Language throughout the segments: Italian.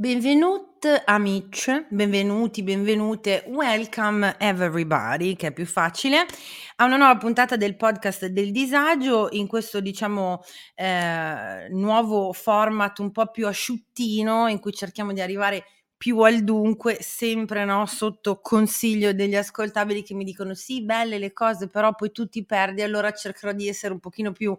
Benvenut amici, benvenuti, benvenute, welcome everybody, che è più facile, a una nuova puntata del podcast del disagio, in questo diciamo eh, nuovo format un po' più asciuttino, in cui cerchiamo di arrivare più al dunque, sempre no, sotto consiglio degli ascoltabili che mi dicono sì, belle le cose, però poi tu ti perdi, allora cercherò di essere un pochino più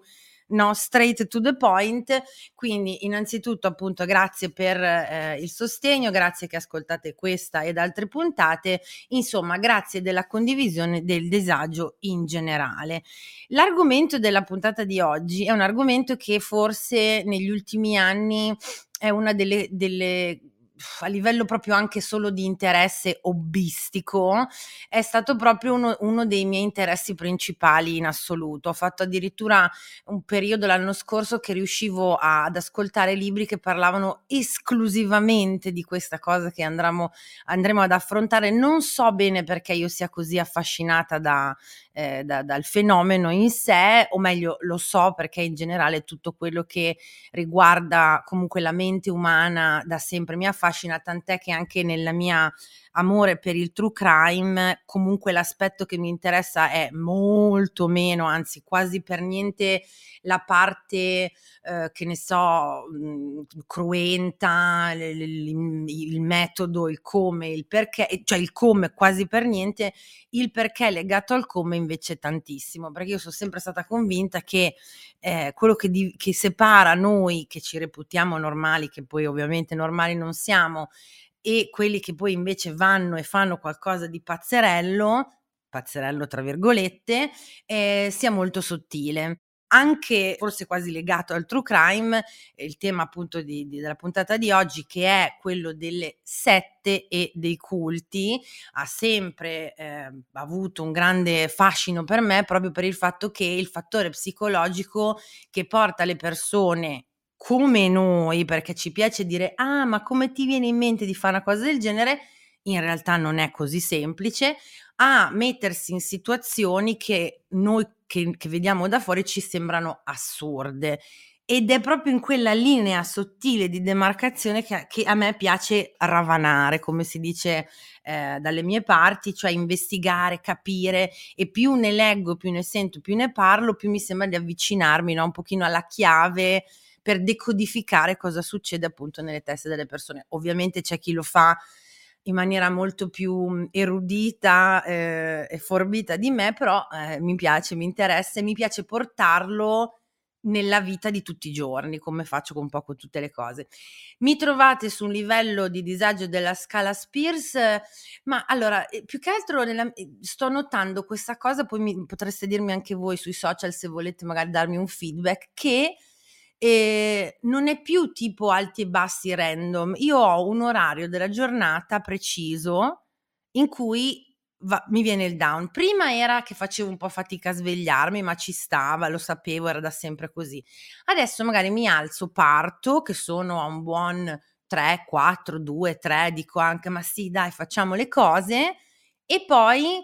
no, straight to the point. Quindi, innanzitutto, appunto, grazie per eh, il sostegno, grazie che ascoltate questa ed altre puntate. Insomma, grazie della condivisione del disagio in generale. L'argomento della puntata di oggi è un argomento che forse negli ultimi anni è una delle, delle a livello proprio anche solo di interesse hobbistico, è stato proprio uno, uno, dei miei interessi principali in assoluto. Ho fatto addirittura un periodo l'anno scorso che riuscivo a, ad ascoltare libri che parlavano esclusivamente di questa cosa che andremo, andremo ad affrontare. Non so bene perché io sia così affascinata da, eh, da, dal fenomeno in sé, o meglio lo so perché in generale tutto quello che riguarda comunque la mente umana da sempre mi affascina, tant'è che anche nella mia amore per il true crime, comunque l'aspetto che mi interessa è molto meno, anzi quasi per niente la parte eh, che ne so, mh, mhmm, cruenta, l- l- il metodo, il come, il perché, cioè il come quasi per niente, il perché legato al come invece tantissimo, perché io sono sempre stata convinta che eh, quello che, di- che separa noi che ci reputiamo normali, che poi ovviamente normali non siamo, e quelli che poi invece vanno e fanno qualcosa di pazzerello, pazzerello tra virgolette, eh, sia molto sottile. Anche forse quasi legato al true crime, il tema appunto di, di, della puntata di oggi, che è quello delle sette e dei culti, ha sempre eh, avuto un grande fascino per me proprio per il fatto che il fattore psicologico che porta le persone come noi, perché ci piace dire: "Ah, ma come ti viene in mente di fare una cosa del genere?" In realtà non è così semplice, a mettersi in situazioni che noi che che vediamo da fuori ci sembrano assurde. Ed è proprio in quella linea sottile di demarcazione che che a me piace ravanare, come si dice, ehm, dalle mie parti, cioè investigare, capire e più ne leggo, più ne sento, più ne parlo, più mi sembra di avvicinarmi, no, un pochino alla chiave per decodificare cosa succede appunto nelle teste delle persone. Ovviamente c'è chi lo fa in maniera molto più erudita eh, e forbita di me, però eh, mi piace, mi interessa e mi piace portarlo nella vita di tutti i giorni, come faccio con un po' con tutte le cose. Mi trovate su un livello di disagio della scala Spears, ma allora, eh, più che altro nella, sto notando questa cosa, poi mi, potreste dirmi anche voi sui social se volete magari darmi un feedback, che e non è più tipo alti e bassi random. Io ho un orario della giornata preciso in cui va, mi viene il down. Prima era che facevo un po' fatica a svegliarmi, ma ci stava, lo sapevo, era da sempre così. Adesso magari mi alzo, parto, che sono a un buon 3, 4, 2, 3, dico anche ma sì, dai, facciamo le cose e poi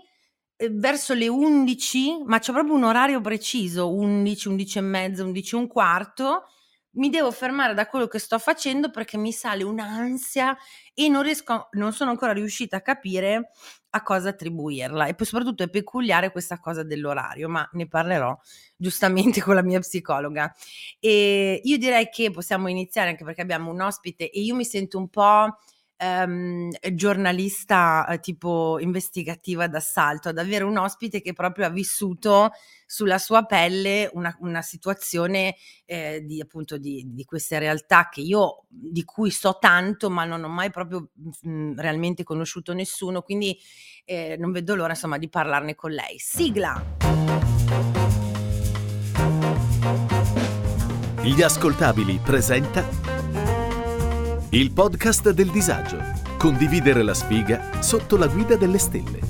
Ehm, verso le 11, ma c'ho proprio un orario preciso, 11, 11 e mezza, 11 e un quarto, mi devo fermare da quello che sto facendo perché mi sale un'ansia e non riesco non sono ancora riuscita a capire a cosa attribuirla. E poi soprattutto è peculiare questa cosa dell'orario, ma ne parlerò giustamente con la mia psicologa. E io direi che possiamo iniziare anche perché abbiamo un ospite e io mi sento un po' ehm, giornalista eh, tipo investigativa d'assalto, ad avere un ospite che proprio ha vissuto sulla sua pelle una, una situazione eh, di appunto di, di, queste realtà che io di cui so tanto ma non ho mai proprio mh, mm, realmente conosciuto nessuno quindi eh, non vedo l'ora insomma di parlarne con lei. Sigla! Gli ascoltabili presenta il podcast del disagio. Condividere la sfiga sotto la guida delle stelle.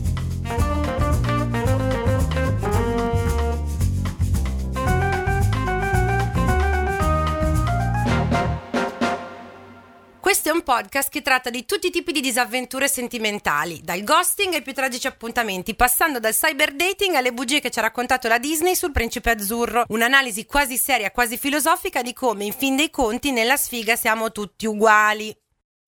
Podcast che tratta di tutti i tipi di disavventure sentimentali, dal ghosting ai più tragici appuntamenti, passando dal cyber dating alle bugie che ci ha raccontato la Disney sul principe azzurro. Un'analisi quasi seria, quasi filosofica di come, in fin dei conti, nella sfiga siamo tutti uguali.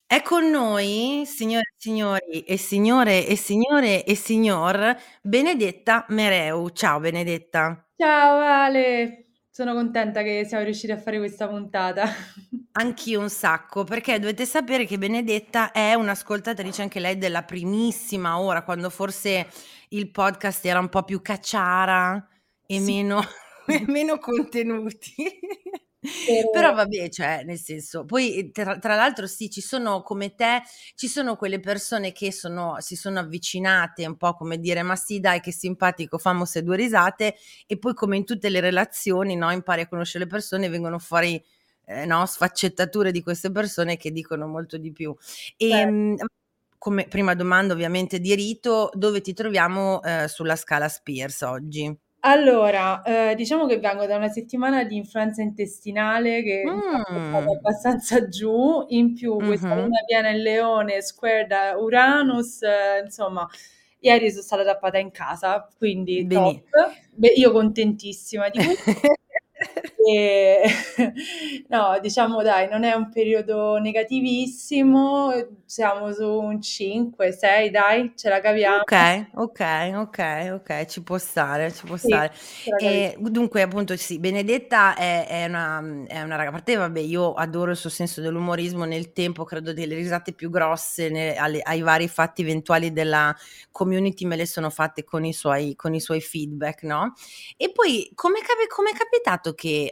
È con noi, signore e signori e signore e signore e signor, Benedetta Mereu. Ciao Benedetta. Ciao Ale, sono contenta che siamo riusciti a fare questa puntata. Anch'io un sacco, perché dovete sapere che Benedetta è un'ascoltatrice anche lei della primissima ora, quando forse il podcast era un po' più cacciara e Sì. meno, meno contenuti. Però vabbè, cioè, nel senso, poi tra, tra, l'altro sì, ci sono come te, ci sono quelle persone che sono, si sono avvicinate un po' come dire, ma sì dai che simpatico, famo se due risate e poi come in tutte le relazioni, no, impari a conoscere le persone vengono fuori eh, no, sfaccettature di queste persone che dicono molto di più. E, certo. come prima domanda ovviamente di rito, dove ti troviamo eh, sulla scala Spears oggi? Allora, ehm, diciamo che vengo da una settimana di influenza intestinale che mi ha portato Mh. abbastanza giù, in più questa Mh-mh. luna piena in Leone, square da Uranus, insomma, ieri so stata tappata in casa, quindi Beni top. Beh, io contentissima di questo. E no, diciamo dai, non è un periodo negativissimo, siamo su un 5, 6 dai, ce la caviamo. Okay, okay, okay, okay, ci può stare, ci può Sì, stare. Ehm, dunque appunto sì, Benedetta è è una è una raga a parte vabbè, io adoro il suo senso dell'umorismo, nel tempo credo delle risate più grosse ne alle ai vari fatti eventuali della community me le sono fatte con i suoi con i suoi feedback, no, e poi come com'è capitato che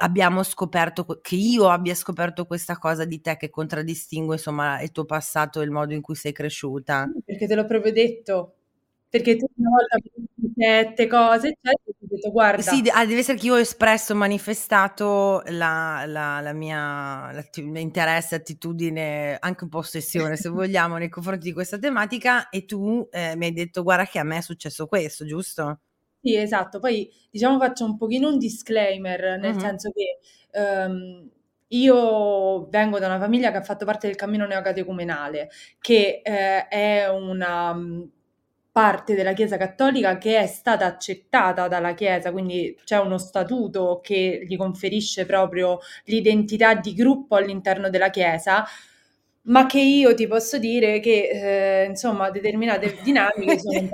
abbiamo scoperto che io abbia scoperto questa cosa di te che contraddistingue insomma il tuo passato e il modo in cui sei cresciuta? Perché te l'ho proprio detto. Perché tu una volta 7 cose, eccetera, ti ho detto: "Guarda" Sì, ah, deve essere che io ho espresso, manifestato la la la mia interesse, attitudine, anche un po' ossessione se vogliamo, nei confronti di questa tematica e tu, ehm, mi hai detto: "Guarda che a me è successo questo", giusto? Sì, esatto. Poi diciamo faccio un pochino un disclaimer, nel Mh-mh. senso che, uhm, io vengo da una famiglia che ha fatto parte del cammino neocatecumenale, che, ehm, è una, mhmm, parte della Chiesa cattolica che è stata accettata dalla Chiesa, quindi c'è uno statuto che gli conferisce proprio l'identità di gruppo all'interno della Chiesa, ma che io ti posso dire che, ehm, insomma determinate dinamiche sono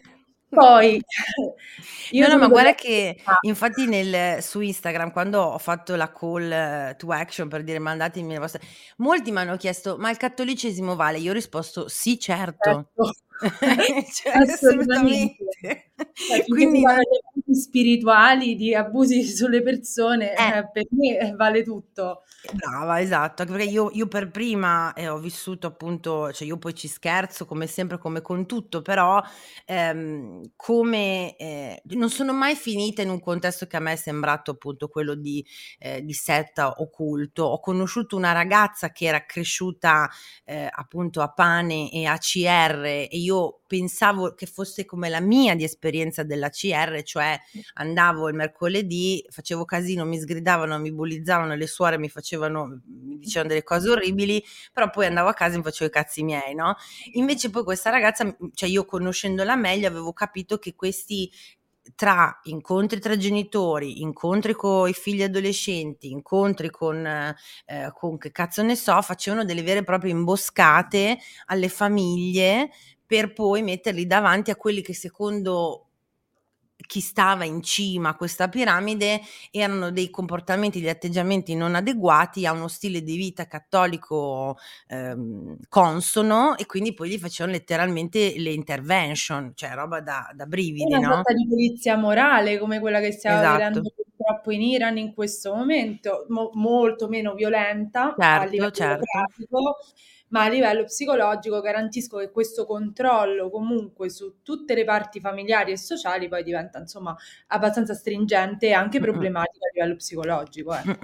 poi io No, no, ma guarda che infatti nel su Instagram quando ho fatto la call to action per dire mandatemi le vostre molti m'hanno chiesto: "Ma il cattolicesimo vale?" Io ho risposto: "Sì, certo." Certo. Cioè Assolutamente. assolutamente. Cioè Quindi non di abusi spirituali, di abusi sulle persone, Eh. eh, per me vale tutto. Brava, esatto, anche perché io io per prima, ehm, ho vissuto appunto cioè io poi ci scherzo come sempre, come con tutto, però, ehm, come ehm, non sono mai finita in un contesto che a me è sembrato appunto quello di ehm, di setta o culto. Ho conosciuto una ragazza che era cresciuta, ehm, appunto a pane e ACR e io pensavo che fosse come la mia di esperienza dell'ACR, cioè andavo il mercoledì, facevo casino, mi sgridavano, mi bullizzavano, le suore mi facevano mi dicevano delle cose orribili, però poi andavo a casa e mi facevo i cazzi miei, no, invece poi questa ragazza, cioè io conoscendola meglio avevo capito che questi tra incontri tra genitori, incontri coi figli adolescenti, incontri con ehm, con che cazzo ne so, facevano delle vere e proprie imboscate alle famiglie per poi metterli davanti a quelli che secondo chi stava in cima a questa piramide erano dei comportamenti, degli atteggiamenti non adeguati a uno stile di vita cattolico, ehm, consono e quindi poi gli facevano letteralmente le intervention, cioè roba da da brividi, Una no? sorta di polizia morale come quella che stiamo vedendo Esatto. purtroppo in Iran in questo momento, mo molto meno violenta a Certo, livello certo. pratico, ma a livello psicologico garantisco che questo controllo comunque su tutte le parti familiari e sociali poi diventa insomma abbastanza stringente e anche problematico a livello psicologico, ecco.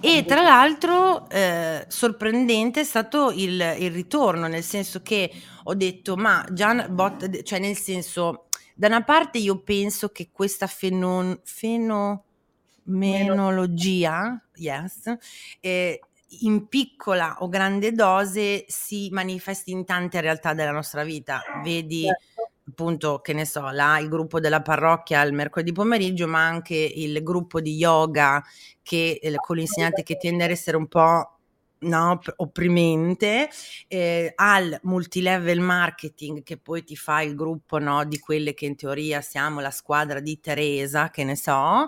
E tra l'altro, ehm, sorprendente è stato il il ritorno, nel senso che ho detto: "Ma botta d" cioè nel senso, da una parte io penso che questa fenon fenomenologia, yes, ehm, in piccola o grande dose si manifesti in tante realtà della nostra vita. Vedi Certo. appunto, che ne so, là il gruppo della parrocchia il mercoledì pomeriggio, ma anche il gruppo di yoga che ehm, con l'insegnante che tende ad essere un po' no, opprimente, eh, al multilevel marketing che poi ti fa il gruppo no, di quelle che in teoria siamo la squadra di Teresa, che ne so,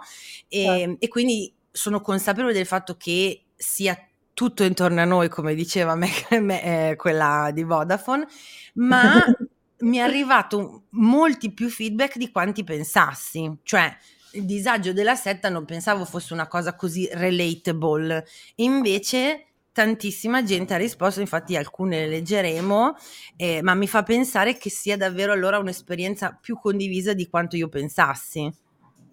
e, certo. e quindi sono consapevole del fatto che sia tutto intorno a noi, come diceva me, me eh, quella di Vodafone, ma mi è arrivato molti più feedback di quanti pensassi, cioè il disagio della setta non pensavo fosse una cosa così relatable, invece tantissima gente ha risposto, infatti alcune le leggeremo, eh, ma mi fa pensare che sia davvero allora un'esperienza più condivisa di quanto io pensassi.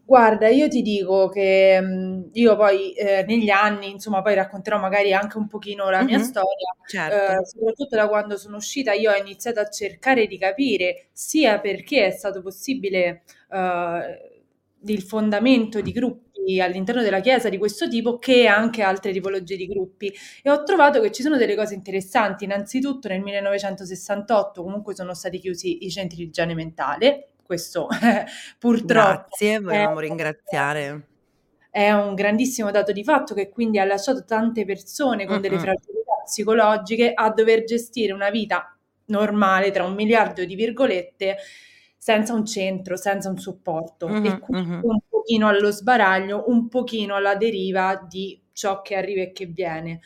Guarda, io ti dico che mh, io poi eh, negli anni, insomma, poi racconterò magari anche un pochino la mia storia, certo. eh, soprattutto da quando sono uscita, io ho iniziato a cercare di capire sia perché è stato possibile eh, il fondamento di gruppi all'interno della Chiesa di questo tipo che anche altre tipologie di gruppi e ho trovato che ci sono delle cose interessanti. Innanzitutto nel 1968 comunque sono stati chiusi i centri di igiene mentale, questo purtroppo. Grazie, volevamo ringraziare. È un grandissimo dato di fatto che quindi ha lasciato tante persone con delle fragilità psicologiche a dover gestire una vita normale tra un miliardo di virgolette senza un centro, senza un supporto mm-hmm, e quindi mm-hmm. un pochino allo sbaraglio, un pochino alla deriva di ciò che arriva e che viene.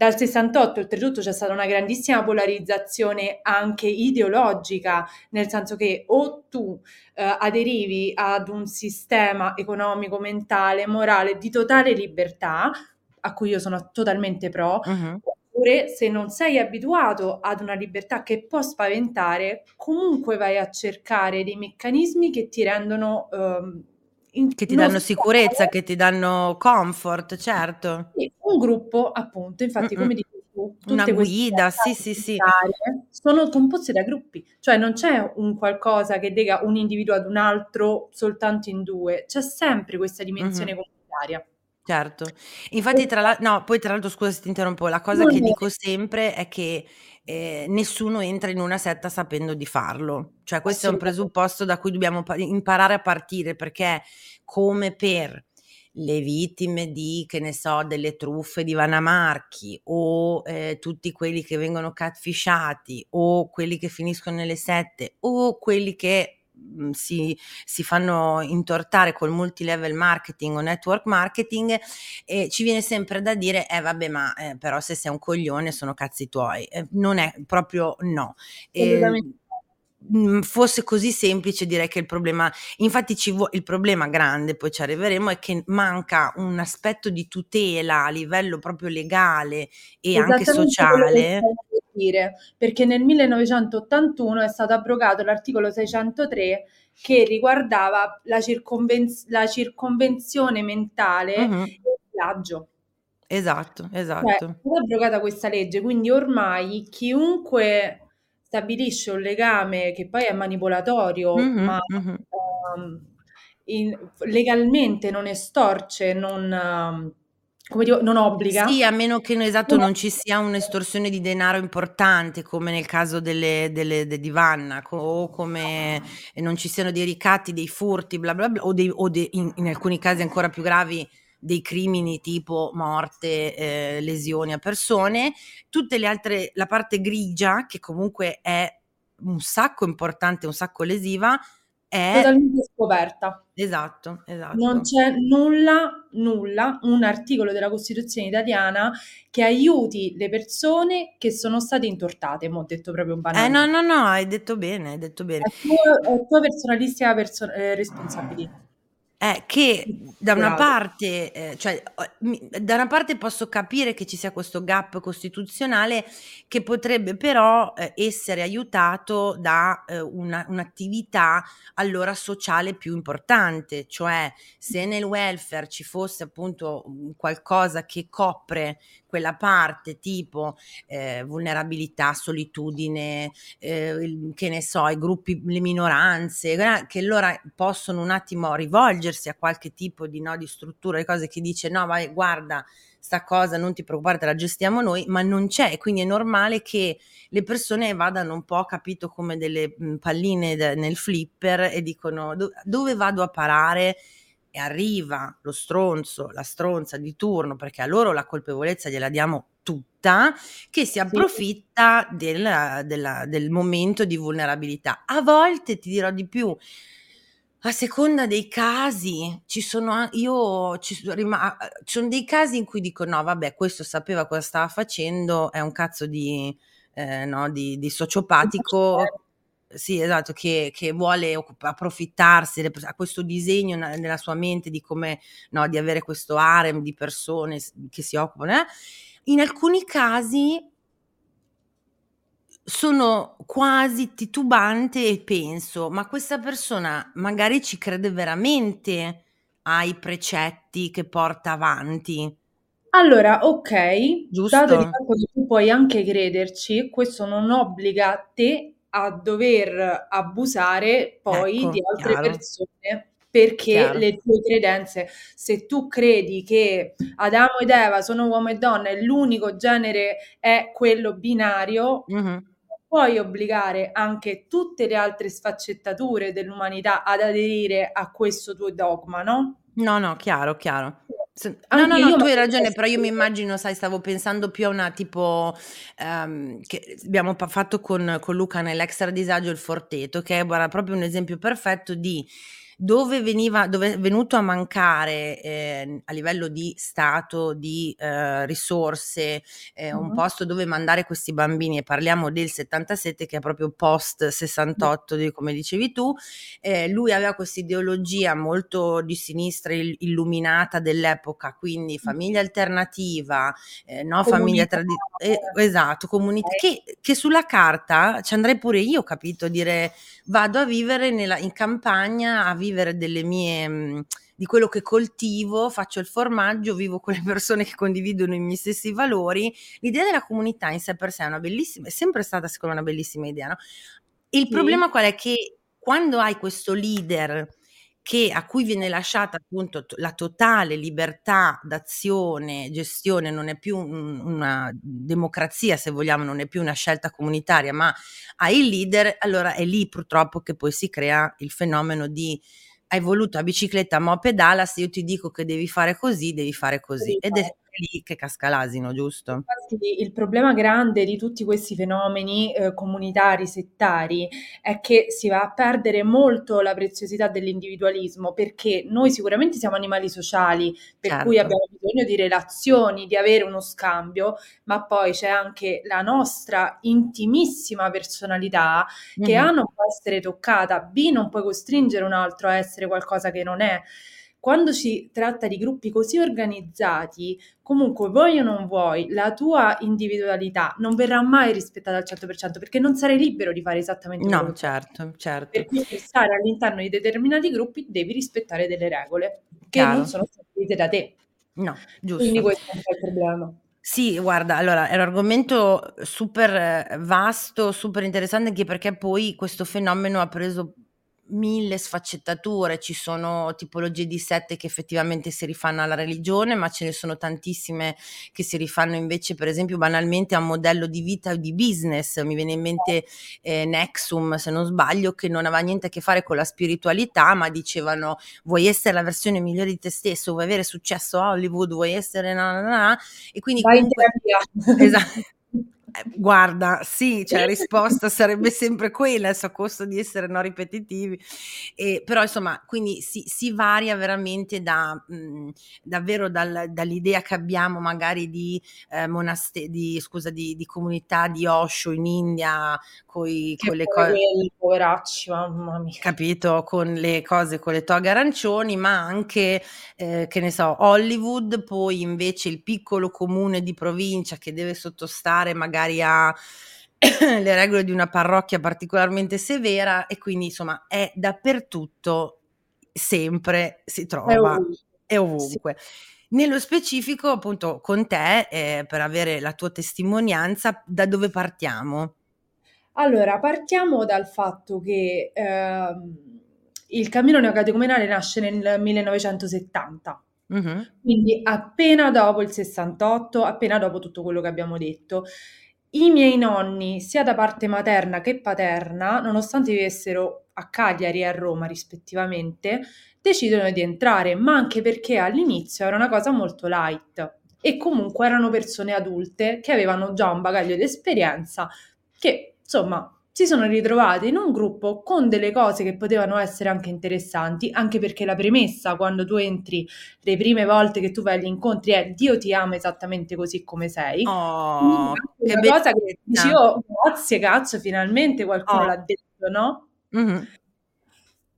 Dal 68 oltretutto c'è stata una grandissima polarizzazione anche ideologica, nel senso che o tu eh, aderivi ad un sistema economico, mentale, morale di totale libertà, a cui io sono totalmente pro, uh-huh. Oppure se non sei abituato ad una libertà che può spaventare, comunque vai a cercare dei meccanismi che ti rendono... In, che ti danno sicurezza, che ti danno comfort, certo. Un gruppo, appunto, infatti, Mm-mm. come dici tu, una guida, sì, sì, sì. Sono composte da gruppi, cioè non c'è un qualcosa che lega un individuo ad un altro soltanto in due, c'è sempre questa dimensione mm-hmm. comunitaria. Certo. Infatti tra l'al no, poi tra l'altro scusa se ti interrompo, la cosa che dico sempre è che, ehm, nessuno entra in una setta sapendo di farlo. Cioè questo è un presupposto da cui dobbiamo pa imparare a partire, perché come per le vittime di, che ne so, delle truffe di Vanna Marchi o, ehm, tutti quelli che vengono catfishati o quelli che finiscono nelle sette o quelli che si, si, fanno intortare col multilevel marketing o network marketing e ci viene sempre da dire eh vabbè ma eh, però se sei un coglione sono cazzi tuoi. Eh, non è proprio no. E, mhmm, fosse così semplice direi che il problema infatti vu- il problema grande poi ci arriveremo è che manca un aspetto di tutela a livello proprio legale e anche sociale dire, perché nel 1981 è stato abrogato l'articolo 603 che riguardava la, circonvenz- la circonvenzione mentale uh-huh. e il viaggio. Esatto, esatto. Cioè, è abrogata questa legge, quindi ormai chiunque stabilisce un legame che poi è manipolatorio, uh-huh, ma uh-huh. Um, in, legalmente non estorce, non... Um, come dico, non obbliga. Sì, a meno che esatto, non ci sia un'estorsione di denaro importante, come nel caso delle, delle, de, di Vanna, o come non ci siano dei ricatti, dei furti, bla bla bla, o, dei, o dei, in, in, alcuni casi ancora più gravi dei crimini tipo morte, eh, lesioni a persone, tutte le altre, la parte grigia, che comunque è un sacco importante, un sacco lesiva, è totalmente scoperta. Esatto, esatto. Non c'è nulla, nulla, un articolo della Costituzione italiana che aiuti le persone che sono state intortate, mo ho detto proprio banale. Eh no, no, no, hai detto bene, hai detto bene. È tua, è tua personalistica perso- eh, responsabilità è che da una parte, eh, cioè, da una parte posso capire che ci sia questo gap costituzionale che potrebbe però eh, essere aiutato da eh, una, un'attività allora sociale più importante, cioè se nel welfare ci fosse appunto qualcosa che copre quella parte tipo eh, vulnerabilità, solitudine, eh, che ne so, i gruppi, le minoranze, che allora possono un attimo rivolgersi a qualche tipo di, no, di struttura, di cose che dice no, vai, guarda, sta cosa non ti preoccupare, te la gestiamo noi, ma non c'è, quindi è normale che le persone vadano un po', capito, come delle palline nel flipper e dicono do- dove vado a parare? E arriva lo stronzo, la stronza di turno, perché a loro la colpevolezza gliela diamo tutta, che si approfitta sì. del, del, del momento di vulnerabilità. A volte ti dirò di più, a seconda dei casi, ci sono io ci sono, rima- ci sono dei casi in cui dico: no, vabbè, questo sapeva cosa stava facendo, è un cazzo di, eh, no, di, di sociopatico. Sì, esatto, che, che vuole approfittarsi, ha questo disegno nella sua mente di come, no, di avere questo harem di persone che si occupano. Eh? In alcuni casi sono quasi titubante e penso, ma questa persona magari ci crede veramente ai precetti che porta avanti. Allora, ok, Giusto? dato che tu puoi anche crederci, questo non obbliga te a dover abusare poi ecco, di altre chiaro. persone perché chiaro. le tue credenze, se tu credi che Adamo ed Eva sono uomo e donna e l'unico genere è quello binario, mm-hmm. puoi obbligare anche tutte le altre sfaccettature dell'umanità ad aderire a questo tuo dogma, no? No, no, chiaro, chiaro. No, no, no, tu hai ragione, però io mi immagino, sai, stavo pensando più a una tipo um, che abbiamo fatto con, con Luca nell'extra disagio il forteto, che è guarda, proprio un esempio perfetto di dove, veniva, dove è venuto a mancare eh, a livello di stato, di eh, risorse, eh, un posto dove mandare questi bambini, e parliamo del 77 che è proprio post 68, mm. come dicevi tu, eh, lui aveva questa ideologia molto di sinistra illuminata dell'epoca, quindi famiglia alternativa, eh, no famiglia tradizionale, eh, esatto, comunità, che, che sulla carta ci andrei pure io, capito, dire vado a vivere nella, in campagna, a vivere delle mie mhmm, di quello che coltivo, faccio il formaggio, vivo con le persone che condividono i miei stessi valori. L'idea della comunità in sé per sé è una bellissima, è sempre stata secondo me una bellissima idea, no? Il sì. problema qual è? Che quando hai questo leader che, a cui viene lasciata appunto la totale libertà d'azione, gestione, non è più un, una democrazia se vogliamo, non è più una scelta comunitaria, ma il leader, allora è lì purtroppo che poi si crea il fenomeno di hai voluto a bicicletta, mo pedala, se io ti dico che devi fare così, devi fare così. Ed è lì che casca l'asino, giusto? Infatti, il problema grande di tutti questi fenomeni eh, comunitari, settari, è che si va a perdere molto la preziosità dell'individualismo, perché noi sicuramente siamo animali sociali, per certo. cui abbiamo bisogno di relazioni, di avere uno scambio, ma poi c'è anche la nostra intimissima personalità che mm-hmm. A non può essere toccata, B non puoi costringere un altro a essere qualcosa che non è quando si tratta di gruppi così organizzati, comunque vuoi o non vuoi, la tua individualità non verrà mai rispettata al 100% perché non sarai libero di fare esattamente no, quello certo, certo. Per cui per stare all'interno di determinati gruppi devi rispettare delle regole che Chiaro. non sono stabilite da te. No, giusto. Quindi questo è un po' il problema. Sì, guarda, allora è un argomento super eh, vasto, super interessante anche perché poi questo fenomeno ha preso mille sfaccettature, ci sono tipologie di sette che effettivamente si rifanno alla religione, ma ce ne sono tantissime che si rifanno invece, per esempio, banalmente a un modello di vita o di business. Mi viene in mente eh, Nexum, se non sbaglio, che non aveva niente a che fare con la spiritualità, ma dicevano vuoi essere la versione migliore di te stesso, vuoi avere successo a Hollywood, vuoi essere na na na, e quindi Vai comunque, esatto eh, guarda, sì, cioè la risposta sarebbe sempre quella, a costo di essere no ripetitivi, e, però insomma, quindi si, si varia veramente da, mh, mhmm, davvero dal, dall'idea che abbiamo magari di, eh, monaste- di, scusa, di, di comunità di Osho in India, coi, con le cose... Poveracci, mamma mia. Capito, con le cose, con le toghe arancioni, ma anche, eh, che ne so, Hollywood, poi invece il piccolo comune di provincia che deve sottostare magari magari ha le regole di una parrocchia particolarmente severa e quindi insomma è dappertutto, sempre si trova, è ovunque. È ovunque. Sì. Nello specifico, appunto, con te, eh, per avere la tua testimonianza, da dove partiamo? Allora, partiamo dal fatto che eh, il cammino neocatecumenale nasce nel 1970. Mm-hmm. Quindi appena dopo il 68, appena dopo tutto quello che abbiamo detto. I miei nonni, sia da parte materna che paterna, nonostante vivessero a Cagliari e a Roma rispettivamente, decidono di entrare, ma anche perché all'inizio era una cosa molto light e comunque erano persone adulte che avevano già un bagaglio di esperienza che, insomma, si sono ritrovate in un gruppo con delle cose che potevano essere anche interessanti, anche perché la premessa quando tu entri le prime volte che tu vai agli incontri è Dio ti ama esattamente così come sei. Oh, che una cosa che dici, oh, grazie cazzo, finalmente qualcuno Oh. l'ha detto, no? Mhm.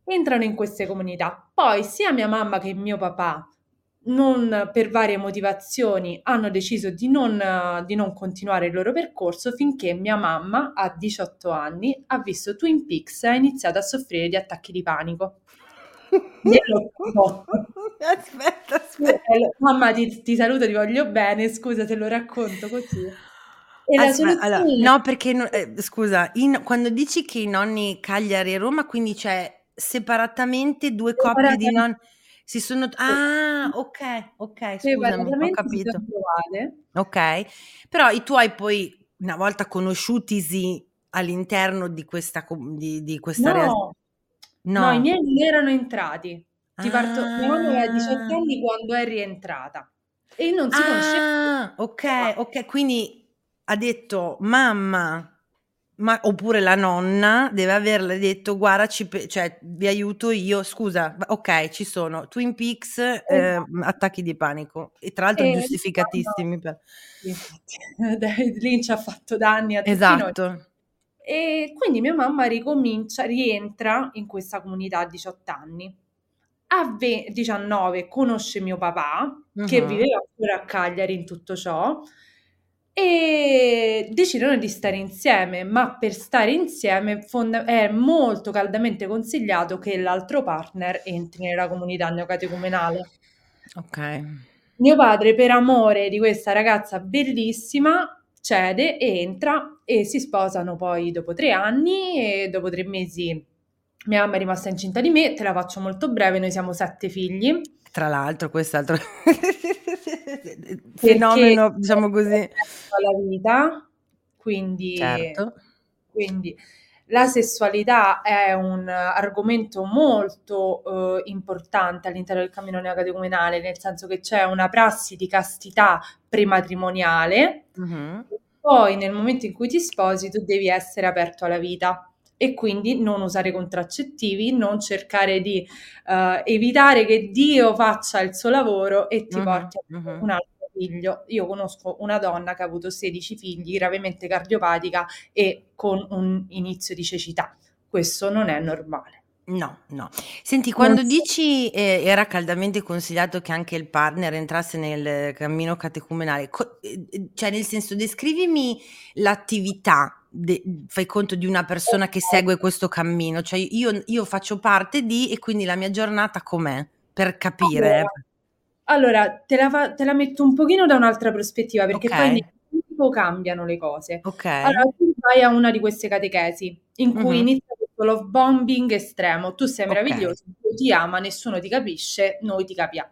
Entrano in queste comunità. Poi sia mia mamma che mio papà, non, per varie motivazioni, hanno deciso di non, di non continuare il loro percorso finché mia mamma, a 18 anni, ha visto Twin Peaks e ha iniziato a soffrire di attacchi di panico. Nell'88. aspetta, aspetta. Eh, Mamma, ti, ti saluto, ti voglio bene, scusa se lo racconto così. Aspetta, allora, soluzione... no, perché no- eh, scusa, in- quando dici che i nonni Cagliari e Roma, quindi c'è separatamente due coppie di nonni si sono Ah, ok, ok, scusami, ho capito. Ok, però i tuoi poi, una volta conosciutisi all'interno di questa, di, di questa realtà, No, no, i miei non erano entrati. Ti parto, mia mamma aveva 18 Ah. anni quando è rientrata e non si conosceva. Ah, ok, ok, quindi ha detto mamma, ma, oppure la nonna deve averle detto guarda, ci cioè, vi aiuto io, scusa, ok, ci sono Twin Peaks, eh, Esatto. attacchi di panico, e tra l'altro E giustificatissimi. per- David Lynch ha fatto danni a tutti noi. Esatto. E quindi mia mamma ricomincia, rientra in questa comunità a 18 anni. A ve- 19 conosce mio papà, che Mhm. viveva ancora a Cagliari in tutto ciò, e decidono di stare insieme, ma per stare insieme fonda- è molto caldamente consigliato che l'altro partner entri nella comunità neocatecumenale. Ok. Mio padre, per amore di questa ragazza bellissima, cede e entra e si sposano poi dopo tre anni e dopo tre mesi mia mamma è rimasta incinta di me, te la faccio molto breve, noi siamo sette figli. Tra l'altro, quest'altro fenomeno, diciamo così. alla vita, quindi, Certo. quindi la sessualità è un argomento molto eh, importante all'interno del cammino neocatecumenale, nel senso che c'è una prassi di castità prematrimoniale, Mhm. poi nel momento in cui ti sposi tu devi essere aperto alla vita e quindi non usare contraccettivi, non cercare di eh, evitare che Dio faccia il suo lavoro e ti Mhm, porti mhm. un altro figlio. Io conosco una donna che ha avuto 16 figli, gravemente cardiopatica e con un inizio di cecità. Questo non è normale. No, no. Senti, quando so- dici eh, era caldamente consigliato che anche il partner entrasse nel cammino catecumenale, co- eh, cioè nel senso descrivimi l'attività, de- fai conto di una persona che segue questo cammino, cioè io, io faccio parte di e quindi la mia giornata com'è? Per capire. Allora, allora, te la, fa- te la metto un pochino da un'altra prospettiva perché Ok. poi nel tempo cambiano le cose. Ok. Allora, tu vai a una di queste catechesi in cui Mhm. inizia questo love bombing estremo. Tu sei Ok. meraviglioso, Dio ti ama, nessuno ti capisce, noi ti capiamo.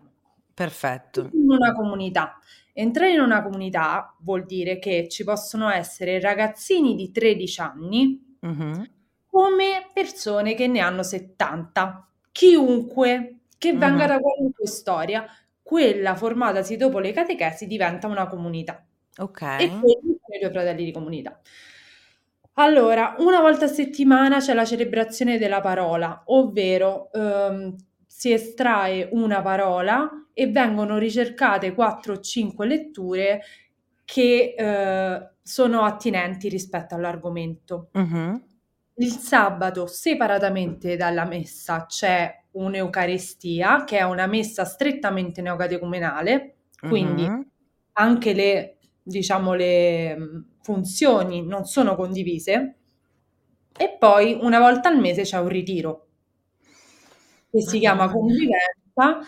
Perfetto. in una comunità. Entrare in una comunità vuol dire che ci possono essere ragazzini di 13 anni Mhm. come persone che ne hanno 70. Chiunque che venga Mhm. da qualunque storia, quella formatasi dopo le catechesi diventa una comunità. Ok. E quelli sono i due fratelli di comunità. Allora, una volta a settimana c'è la celebrazione della parola, ovvero ehm, si estrae una parola e vengono ricercate 4 o 5 letture che eh, sono attinenti rispetto all'argomento. Mhm. Il sabato, separatamente dalla messa, c'è un'Eucaristia, che è una messa strettamente neocatecumenale, quindi Mhm. anche le, diciamo, le mh, funzioni non sono condivise. E poi una volta al mese c'è un ritiro che si chiama convivenza,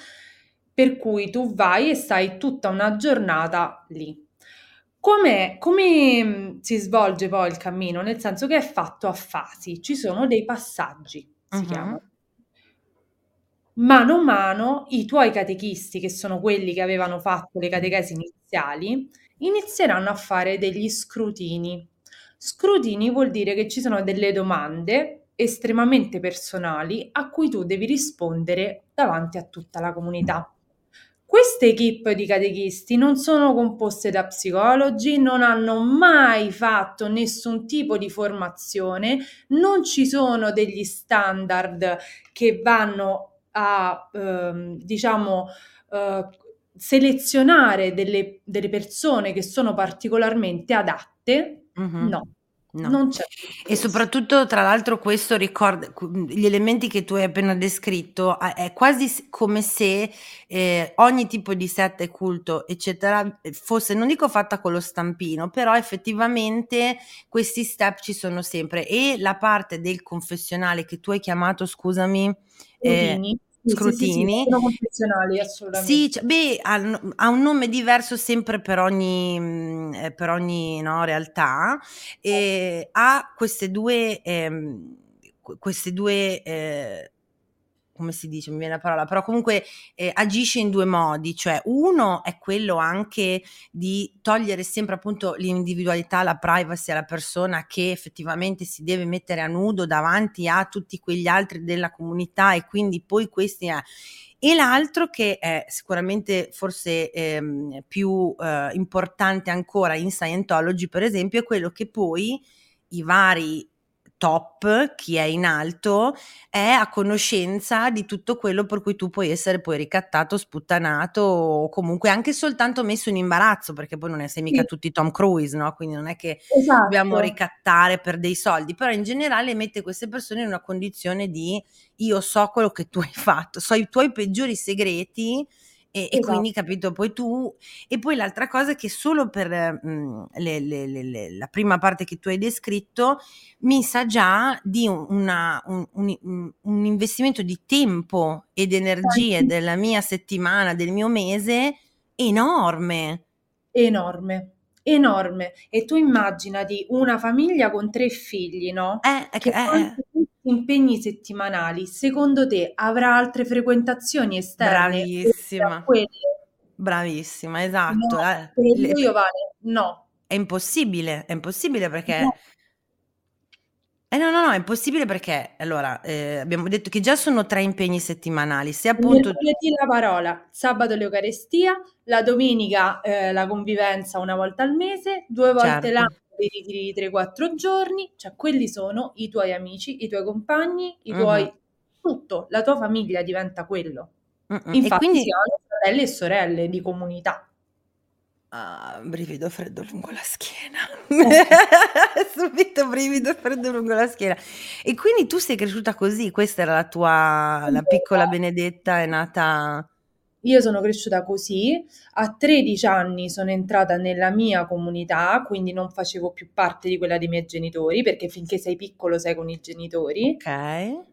per cui tu vai e stai tutta una giornata lì. Come, come mh, si svolge poi il cammino? Nel senso che è fatto a fasi, ci sono dei passaggi, si Mhm. chiamano. Mano a mano i tuoi catechisti, che sono quelli che avevano fatto le catechesi iniziali, inizieranno a fare degli scrutini. Scrutini vuol dire che ci sono delle domande estremamente personali a cui tu devi rispondere davanti a tutta la comunità. Queste equip di catechisti non sono composte da psicologi, non hanno mai fatto nessun tipo di formazione, non ci sono degli standard che vanno a, ehm, diciamo, eh, selezionare delle, delle, persone che sono particolarmente adatte. Mm-hmm. No, No. Non c'è. E soprattutto, tra l'altro, questo ricorda gli elementi che tu hai appena descritto, è quasi come se eh, ogni tipo di setta e culto, eccetera, fosse, non dico fatta con lo stampino, però effettivamente questi step ci sono sempre. E la parte del confessionale che tu hai chiamato, scusami, eh, scrutini. Sì, sì, confezionali, assolutamente. Sì, cioè, beh, ha, ha, un nome diverso sempre per ogni, mm, eh, per ogni no, realtà e ha queste due, eh, queste due eh, come si dice, mi viene la parola, però comunque eh, agisce in due modi, cioè uno è quello anche di togliere sempre appunto l'individualità, la privacy alla persona che effettivamente si deve mettere a nudo davanti a tutti quegli altri della comunità e quindi poi questi è e l'altro che è sicuramente forse ehm, più eh, importante ancora in Scientology per esempio è quello che poi i vari top, chi è in alto, è a conoscenza di tutto quello per cui tu puoi essere poi ricattato, sputtanato o comunque anche soltanto messo in imbarazzo, perché poi non è sei mica sì. tutti Tom Cruise, no? Quindi non è che esatto. dobbiamo ricattare per dei soldi, però in generale mette queste persone in una condizione di io so quello che tu hai fatto, so i tuoi peggiori segreti e, esatto. e, quindi capito poi tu e poi l'altra cosa è che solo per mh, mhmm, le, le, le, la prima parte che tu hai descritto mi sa già di una, un, un, un, investimento di tempo ed energie sì. della mia settimana del mio mese enorme enorme enorme e tu immaginati una famiglia con tre figli no? Eh, che eh, eh impegni settimanali, secondo te avrà altre frequentazioni esterne? Bravissima. Bravissima, esatto. No, eh, le, io vale, no. È impossibile, è impossibile perché... No. Eh no, no, no, è impossibile perché, allora, eh, abbiamo detto che già sono tre impegni settimanali, se appunto... Mercoledì la parola, sabato l'Eucarestia, la domenica eh, la convivenza una volta al mese, due volte certo. l'anno dei ritiri di 3-4 giorni, cioè quelli sono i tuoi amici, i tuoi compagni, i tuoi... Uh-huh. tutto, la tua famiglia diventa quello. Uh-uh. Infatti quindi... si hanno fratelli e sorelle di comunità. Ah, brivido freddo lungo la schiena. Subito brivido freddo lungo la schiena. E quindi tu sei cresciuta così, questa era la tua, la piccola Benedetta è nata io sono cresciuta così, a 13 anni sono entrata nella mia comunità, quindi non facevo più parte di quella dei miei genitori, perché finché sei piccolo sei con i genitori. Ok.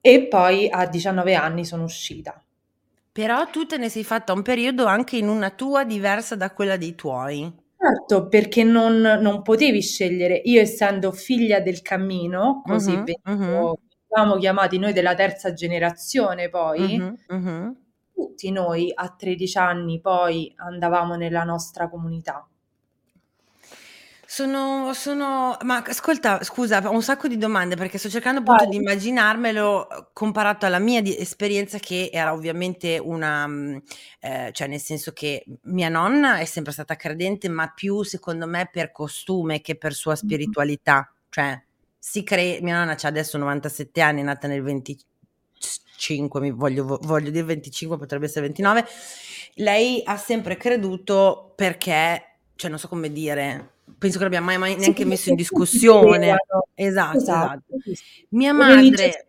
E poi a 19 anni sono uscita. Però tu te ne sei fatta un periodo anche in una tua diversa da quella dei tuoi. Certo, perché non, non potevi scegliere. Io essendo figlia del cammino, così uh-huh, veniamo uh-huh. chiamati noi della terza generazione poi, uh-huh, uh-huh tutti noi a 13 anni poi andavamo nella nostra comunità. Sono, sono, ma ascolta, scusa, ho un sacco di domande perché sto cercando appunto Vai. di immaginarmelo comparato alla mia di- esperienza che era ovviamente una, mm, eh, cioè nel senso che mia nonna è sempre stata credente, ma più secondo me per costume che per sua spiritualità, cioè si crede, mia nonna ha adesso 97 anni, è nata nel 20, 25, voglio, voglio dire 25, potrebbe essere 29, lei ha sempre creduto perché, cioè non so come dire, penso che non abbia mai, mai neanche sì, messo in discussione. Esatto, esatto, esatto. Mia madre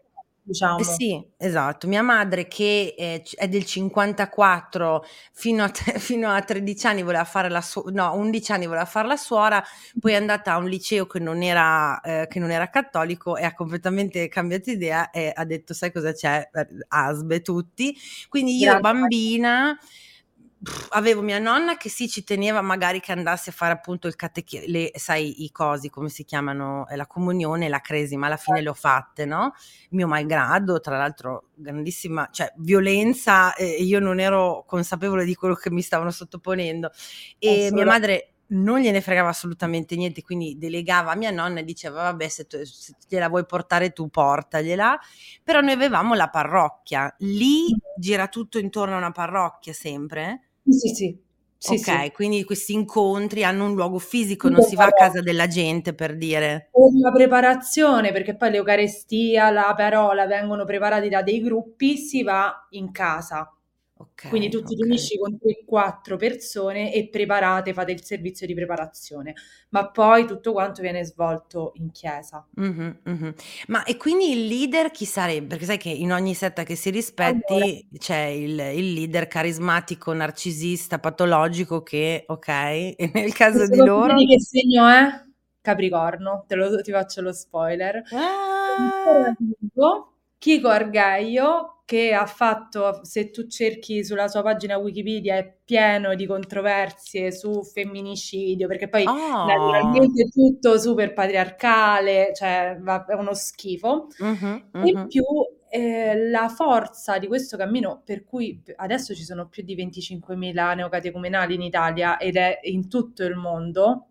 diciamo. Eh sì, esatto. Mia madre che è, è del 54 fino a, fino a 13 anni voleva fare la suora, no, 11 anni voleva fare la suora, poi è andata a un liceo che non era, eh, che non era cattolico e ha completamente cambiato idea e ha detto sai cosa c'è? Asbe tutti. Quindi io Grazie. bambina avevo mia nonna che sì ci teneva magari che andassi a fare appunto il catechi sai i cosi come si chiamano, la comunione la cresima, alla fine le ho fatte, no, mio malgrado, tra l'altro grandissima cioè violenza e io non ero consapevole di quello che mi stavano sottoponendo. E mia madre non gliene fregava assolutamente niente, quindi delegava a mia nonna e diceva vabbè se, tu, se gliela vuoi portare tu portagliela, però noi avevamo la parrocchia, lì gira tutto intorno a una parrocchia sempre? Sì, sì. Sì, ok, sì. quindi questi incontri hanno un luogo fisico, non si va a casa della gente per dire. La preparazione, perché poi l'Eucarestia, la parola vengono preparati da dei gruppi, si va in casa. Okay, Quindi tu ti okay. riunisci con 3-4 persone e preparate, fate il servizio di preparazione, ma poi tutto quanto viene svolto in chiesa. Mm-hmm, mm-hmm. Ma e quindi il leader chi sarebbe? Perché sai che in ogni setta che si rispetti allora. c'è il, il, leader carismatico, narcisista, patologico che, ok, nel caso di loro... Che segno è? Capricorno, te lo, ti faccio lo spoiler. Ah. Chico Argaio che ha fatto, se tu cerchi sulla sua pagina Wikipedia, è pieno di controversie su femminicidio, perché poi oh. naturalmente è tutto super patriarcale, cioè va, è uno schifo. Uh-huh, uh-huh. In più eh, la forza di questo cammino, per cui adesso ci sono più di 25.000 neocatecumenali in Italia ed è in tutto il mondo,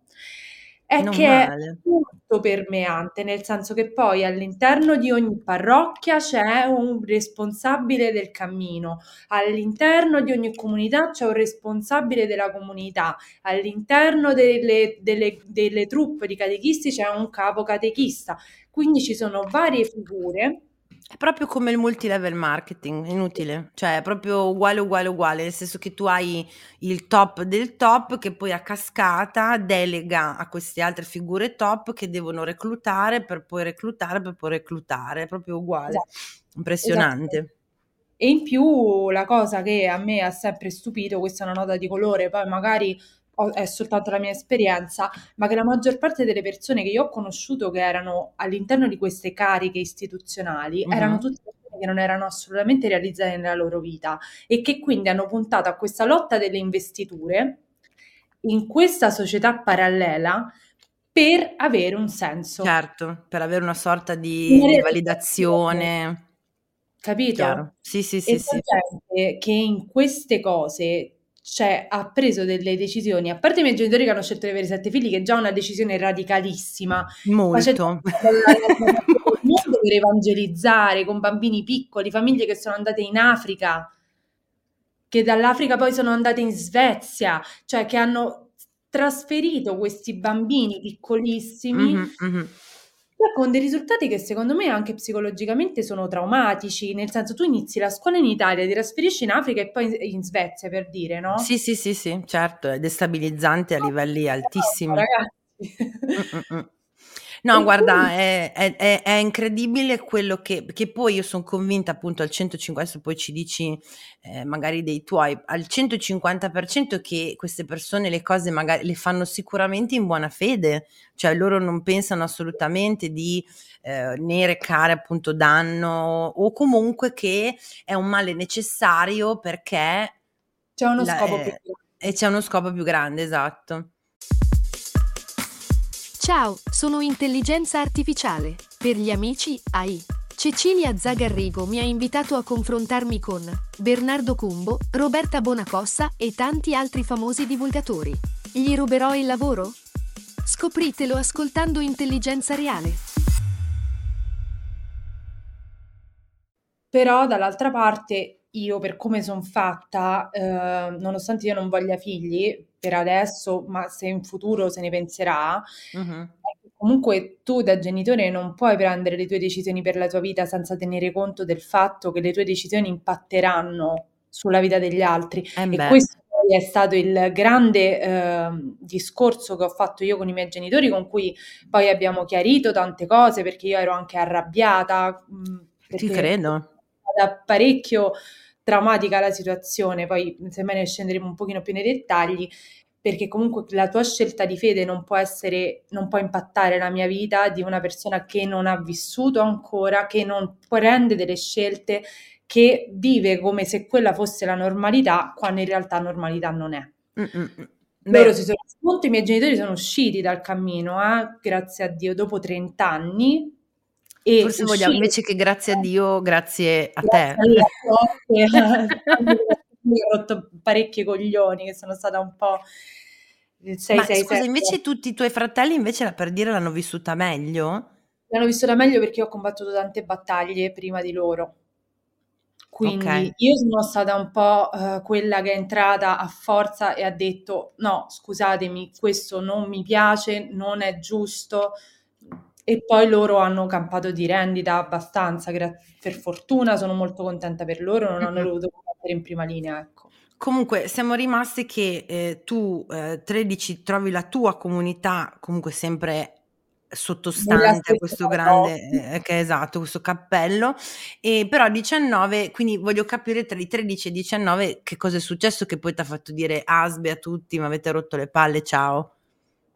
è non che male. è tutto permeante, nel senso che poi all'interno di ogni parrocchia c'è un responsabile del cammino, all'interno di ogni comunità c'è un responsabile della comunità, all'interno delle, delle, delle truppe di catechisti c'è un capo catechista, quindi ci sono varie figure è proprio come il multilevel marketing, inutile, cioè è proprio uguale, uguale, uguale, nel senso che tu hai il top del top che poi a cascata delega a queste altre figure top che devono reclutare per poi reclutare per poi reclutare, è proprio uguale, esatto. impressionante. Esatto. E in più la cosa che a me ha sempre stupito, questa è una nota di colore, poi magari è soltanto la mia esperienza, ma che la maggior parte delle persone che io ho conosciuto che erano all'interno di queste cariche istituzionali mm-hmm. erano tutte persone che non erano assolutamente realizzate nella loro vita e che quindi hanno puntato a questa lotta delle investiture in questa società parallela per avere un senso. Certo, per avere una sorta di, di validazione. Capito? Chiaro. Sì, sì, sì. E sì. gente che in queste cose cioè, ha preso delle decisioni, a parte i miei genitori che hanno scelto di avere sette figli, che è già una decisione radicalissima. Molto. Il mondo per evangelizzare con bambini piccoli, famiglie che sono andate in Africa, che dall'Africa poi sono andate in Svezia, cioè che hanno trasferito questi bambini piccolissimi mm-hmm, mm-hmm con dei risultati che secondo me anche psicologicamente sono traumatici, nel senso tu inizi la scuola in Italia, ti trasferisci in Africa e poi in Svezia per dire, no? Sì, sì, sì, sì, certo, è destabilizzante a livelli altissimi. No, ragazzi. No, guarda, è, è, è, incredibile quello che, che poi io sono convinta appunto al 150, adesso poi ci dici eh, magari dei tuoi, al 150% che queste persone le cose magari le fanno sicuramente in buona fede, cioè loro non pensano assolutamente di eh, né recare appunto danno o comunque che è un male necessario perché c'è uno la, scopo più grande. E c'è uno scopo più grande, esatto. Ciao, sono Intelligenza Artificiale. Per gli amici AI. Cecilia Zagarrigo mi ha invitato a confrontarmi con Bernardo Cumbo, Roberta Bonacossa e tanti altri famosi divulgatori. Gli ruberò il lavoro? Scopritelo ascoltando Intelligenza Reale. Però dall'altra parte io per come sono fatta, eh, nonostante io non voglia figli, per adesso, ma se in futuro se ne penserà, uh-huh. comunque tu da genitore non puoi prendere le tue decisioni per la tua vita senza tenere conto del fatto che le tue decisioni impatteranno sulla vita degli altri. Eh e questo è stato il grande eh, discorso che ho fatto io con i miei genitori, con cui poi abbiamo chiarito tante cose, perché io ero anche arrabbiata. Mm, Ti credo. Da parecchio traumatica la situazione, poi semmai ne scenderemo un pochino più nei dettagli, perché comunque la tua scelta di fede non può essere, non può impattare la mia vita di una persona che non ha vissuto ancora, che non prende delle scelte, che vive come se quella fosse la normalità, quando in realtà normalità non è. Mm-mm. Loro si sono molto, i miei genitori sono usciti dal cammino, eh, grazie a Dio, dopo 30 anni. E Forse vogliamo invece che grazie a Dio, grazie a grazie te. mi ho rotto parecchi coglioni, che sono stata un po'... 6, Ma 6, scusa, 7. invece tutti i tuoi fratelli invece per dire l'hanno vissuta meglio? L'hanno vissuta meglio perché ho combattuto tante battaglie prima di loro. Quindi okay. io sono stata un po' uh, quella che è entrata a forza e ha detto no, scusatemi, questo non mi piace, non è giusto. E poi loro hanno campato di rendita abbastanza, per fortuna sono molto contenta per loro, non hanno dovuto combattere in prima linea, ecco. Comunque siamo rimaste che eh, tu, eh, 13, trovi la tua comunità comunque sempre sottostante a questo grande, eh, che è esatto, questo cappello, e però a 19, quindi voglio capire tra i 13 e i 19 che cosa è successo che poi ti ha fatto dire asbe a tutti, mi avete rotto le palle, ciao.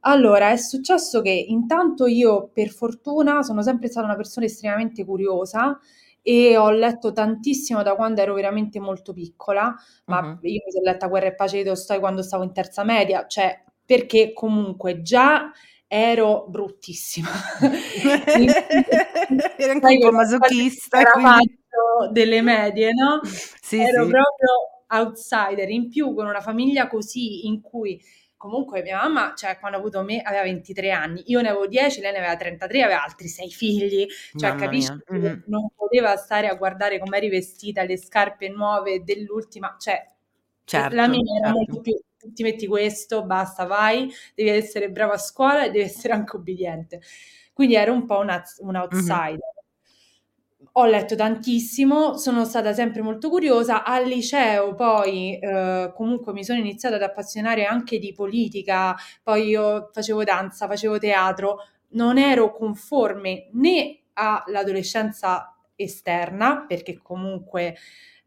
Allora, è successo che intanto io per fortuna sono sempre stata una persona estremamente curiosa e ho letto tantissimo da quando ero veramente molto piccola, ma uh-huh. io mi sono letta Guerra e Pace di Tolstoi quando stavo in terza media, cioè perché comunque già ero bruttissima. Eri anche un po' masochista. Quindi... delle medie, no? Sì, ero sì. proprio outsider. In più, con una famiglia così, in cui comunque mia mamma, cioè quando ha avuto me, aveva 23 anni, io ne avevo 10, lei ne aveva 33, aveva altri 6 figli, cioè Mamma capisci mm-hmm. non poteva stare a guardare come eri vestita, le scarpe nuove dell'ultima, cioè certo, la mia certo. era molto più ti metti questo, basta, vai, devi essere bravo a scuola e devi essere anche obbediente. Quindi ero un po' un, un outsider. Mm-hmm. Ho letto tantissimo, sono stata sempre molto curiosa. Al liceo poi eh, comunque mi sono iniziata ad appassionare anche di politica, poi io facevo danza, facevo teatro, non ero conforme né all'adolescenza esterna, perché comunque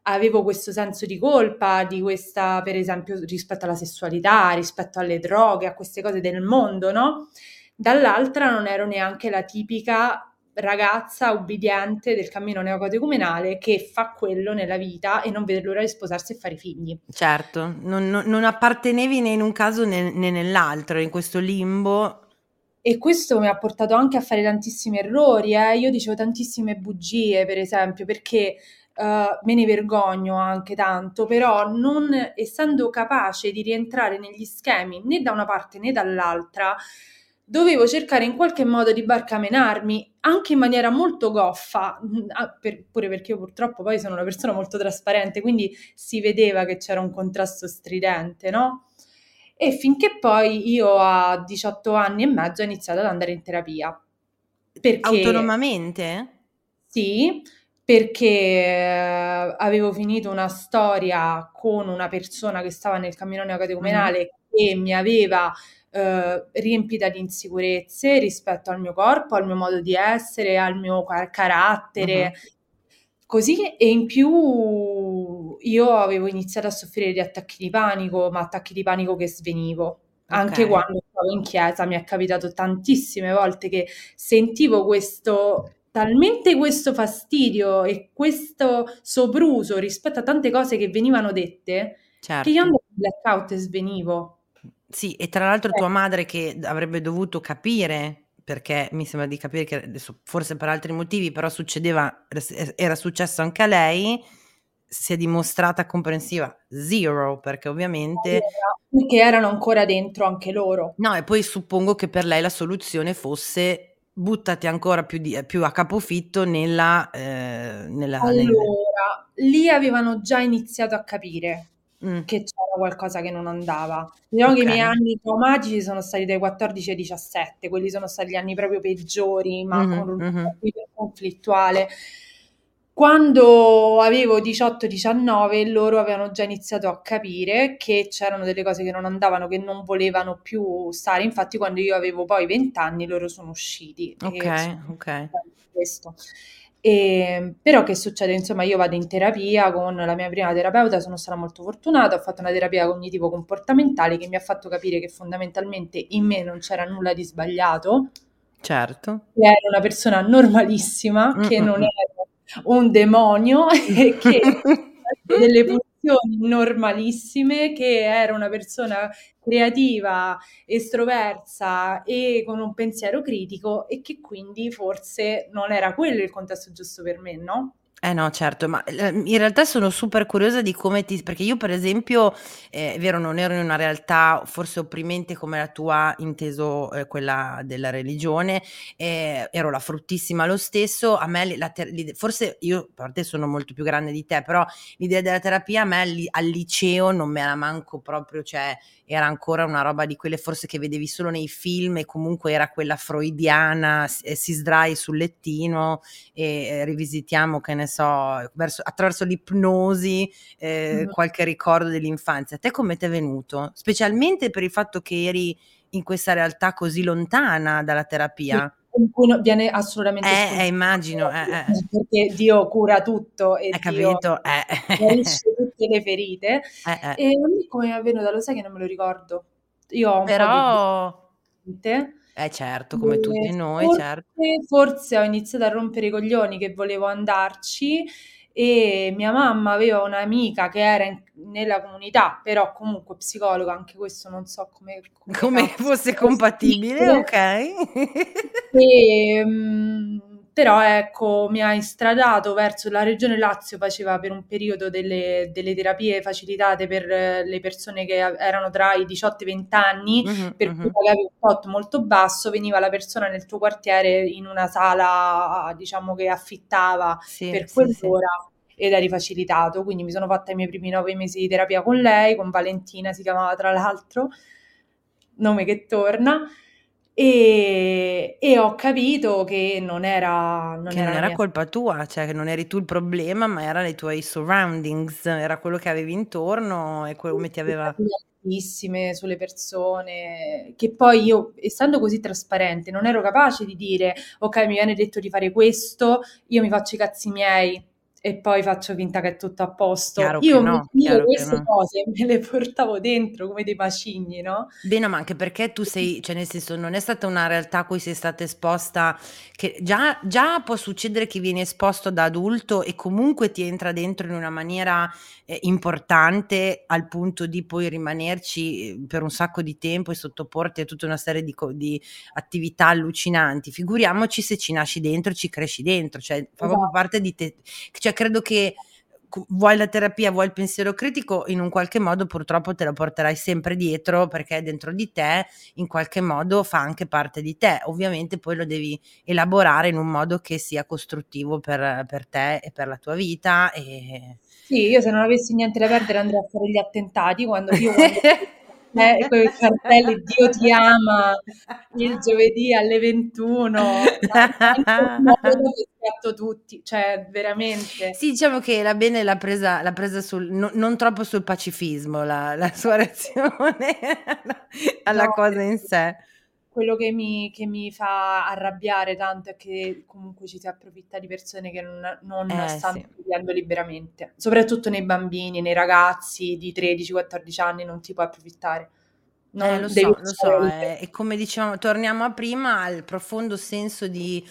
avevo questo senso di colpa, di questa, per esempio, rispetto alla sessualità, rispetto alle droghe, a queste cose del mondo, no? Dall'altra non ero neanche la tipica ragazza ubbidiente del cammino neocatecumenale che fa quello nella vita e non vede l'ora di sposarsi e fare figli. Certo, non, non, non appartenevi né in un caso né, né nell'altro, in questo limbo e questo mi ha portato anche a fare tantissimi errori. Eh. Io dicevo tantissime bugie, per esempio, perché Uh, me ne vergogno anche tanto, però non essendo capace di rientrare negli schemi né da una parte né dall'altra, dovevo cercare in qualche modo di barcamenarmi anche in maniera molto goffa, mm, per, pure perché io purtroppo poi sono una persona molto trasparente, quindi si vedeva che c'era un contrasto stridente, no? E finché poi io a 18 anni e mezzo ho iniziato ad andare in terapia. Perché, Autonomamente? Sì, perché eh, avevo finito una storia con una persona che stava nel cammino neocatecumenale mm. che mi aveva eh, riempita di insicurezze rispetto al mio corpo, al mio modo di essere, al mio car- carattere. Mm-hmm. Così e in più io avevo iniziato a soffrire di attacchi di panico, ma attacchi di panico che svenivo. Okay. Anche quando stavo in chiesa mi è capitato tantissime volte che sentivo questo talmente questo fastidio e questo sopruso rispetto a tante cose che venivano dette certo. che io certo. andavo in blackout e svenivo. Sì, e tra l'altro eh. tua madre che avrebbe dovuto capire, perché mi sembra di capire che adesso forse per altri motivi, però succedeva, era successo anche a lei, si è dimostrata comprensiva zero, perché ovviamente... Perché erano ancora dentro anche loro. No, e poi suppongo che per lei la soluzione fosse buttati ancora più, di, più a capofitto nella, eh, nella, allora, nel... lì avevano già iniziato a capire mm. che c'era qualcosa che non andava. Diciamo okay. che i miei anni traumatici sono stati dai 14 ai 17, quelli sono stati gli anni proprio peggiori, ma mm-hmm, con un mm-hmm. conflittuale. Quando avevo 18-19 loro avevano già iniziato a capire che c'erano delle cose che non andavano, che non volevano più stare. Infatti quando io avevo poi 20 anni loro sono usciti. Ok, ok. Questo. E, però che succede? Insomma, io vado in terapia con la mia prima terapeuta, sono stata molto fortunata, ho fatto una terapia cognitivo-comportamentale che mi ha fatto capire che fondamentalmente in me non c'era nulla di sbagliato. Certo. Che ero una persona normalissima, mm-hmm. che non mm, mm. ero un demonio e che delle pulsioni normalissime, che era una persona creativa, estroversa e con un pensiero critico e che quindi forse non era quello il contesto giusto per me, no? Eh no, certo, ma ehm, in realtà sono super curiosa di come ti perché io per esempio, eh, è vero, non ero in una realtà forse opprimente come la tua, inteso eh, quella della religione, eh, ero la fruttissima lo stesso, a me la ter- forse io, a parte sono molto più grande di te, però l'idea della terapia a me al, al liceo non me la manco proprio, cioè era ancora una roba di quelle forse che vedevi solo nei film e comunque era quella freudiana, si, si sdrai sul lettino e eh, rivisitiamo, che ne so, verso, attraverso l'ipnosi eh, mm-hmm. qualche ricordo dell'infanzia. A te come ti è venuto? Specialmente per il fatto che eri in questa realtà così lontana dalla terapia. Cui viene assolutamente eh, eh immagino eh, eh. perché Dio cura tutto e Hai capito? Eh. guarisce tutte le ferite eh, eh. e a me come è avvenuto lo sai che non me lo ricordo io ho un però po' di eh certo, come tutti noi, forse, certo. Forse ho iniziato a rompere i coglioni che volevo andarci e mia mamma aveva un'amica che era in, nella comunità, però comunque psicologa, anche questo non so come, come, come fosse compatibile, ok. e, um, però ecco, mi ha istradato verso la regione Lazio, faceva per un periodo delle, delle terapie facilitate per le persone che erano tra i 18 e i 20 anni, mm-hmm, per cui mm-hmm. pagavi un tot molto basso, veniva la persona nel tuo quartiere in una sala, diciamo che affittava sì, per sì, quell'ora. Sì ed eri facilitato, quindi mi sono fatta i miei primi nove mesi di terapia con lei, con Valentina si chiamava tra l'altro, nome che torna, e, e, ho capito che non era non che era, non era colpa tua, cioè che non eri tu il problema, ma erano i tuoi surroundings, era quello che avevi intorno e come ti aveva sulle persone che poi io essendo così trasparente non ero capace di dire ok mi viene detto di fare questo io mi faccio i cazzi miei e poi faccio finta che è tutto a posto. Chiaro io no, io queste no. cose me le portavo dentro come dei bacini, no? Bene, ma anche perché tu sei, cioè nel senso, non è stata una realtà a cui sei stata esposta, che già, già può succedere che vieni esposto da adulto e comunque ti entra dentro in una maniera eh, importante al punto di poi rimanerci eh, per un sacco di tempo e sottoporti a tutta una serie di, di attività allucinanti. Figuriamoci se ci nasci dentro ci cresci dentro, cioè fa proprio esatto. parte di te. Cioè credo che vuoi la terapia, vuoi il pensiero critico, in un qualche modo purtroppo te lo porterai sempre dietro perché dentro di te in qualche modo fa anche parte di te. Ovviamente poi lo devi elaborare in un modo che sia costruttivo per, per te e per la tua vita. E... Sì, io se non avessi niente da perdere andrei a fare gli attentati quando io eh, con i cartelli Dio ti ama il giovedì alle 21 fatto tutti cioè veramente. Sì diciamo che la bene l'ha presa, l'ha presa sul, no, non troppo sul pacifismo la, la sua reazione alla no, cosa in sé quello che mi, che mi, fa arrabbiare tanto è che comunque ci si approfitta di persone che non, non eh, stanno sì. vivendo liberamente, soprattutto nei bambini, nei ragazzi di 13-14 anni non ti puoi approfittare. Non eh, lo so, lo so, eh, e come dicevamo, torniamo a prima al profondo senso di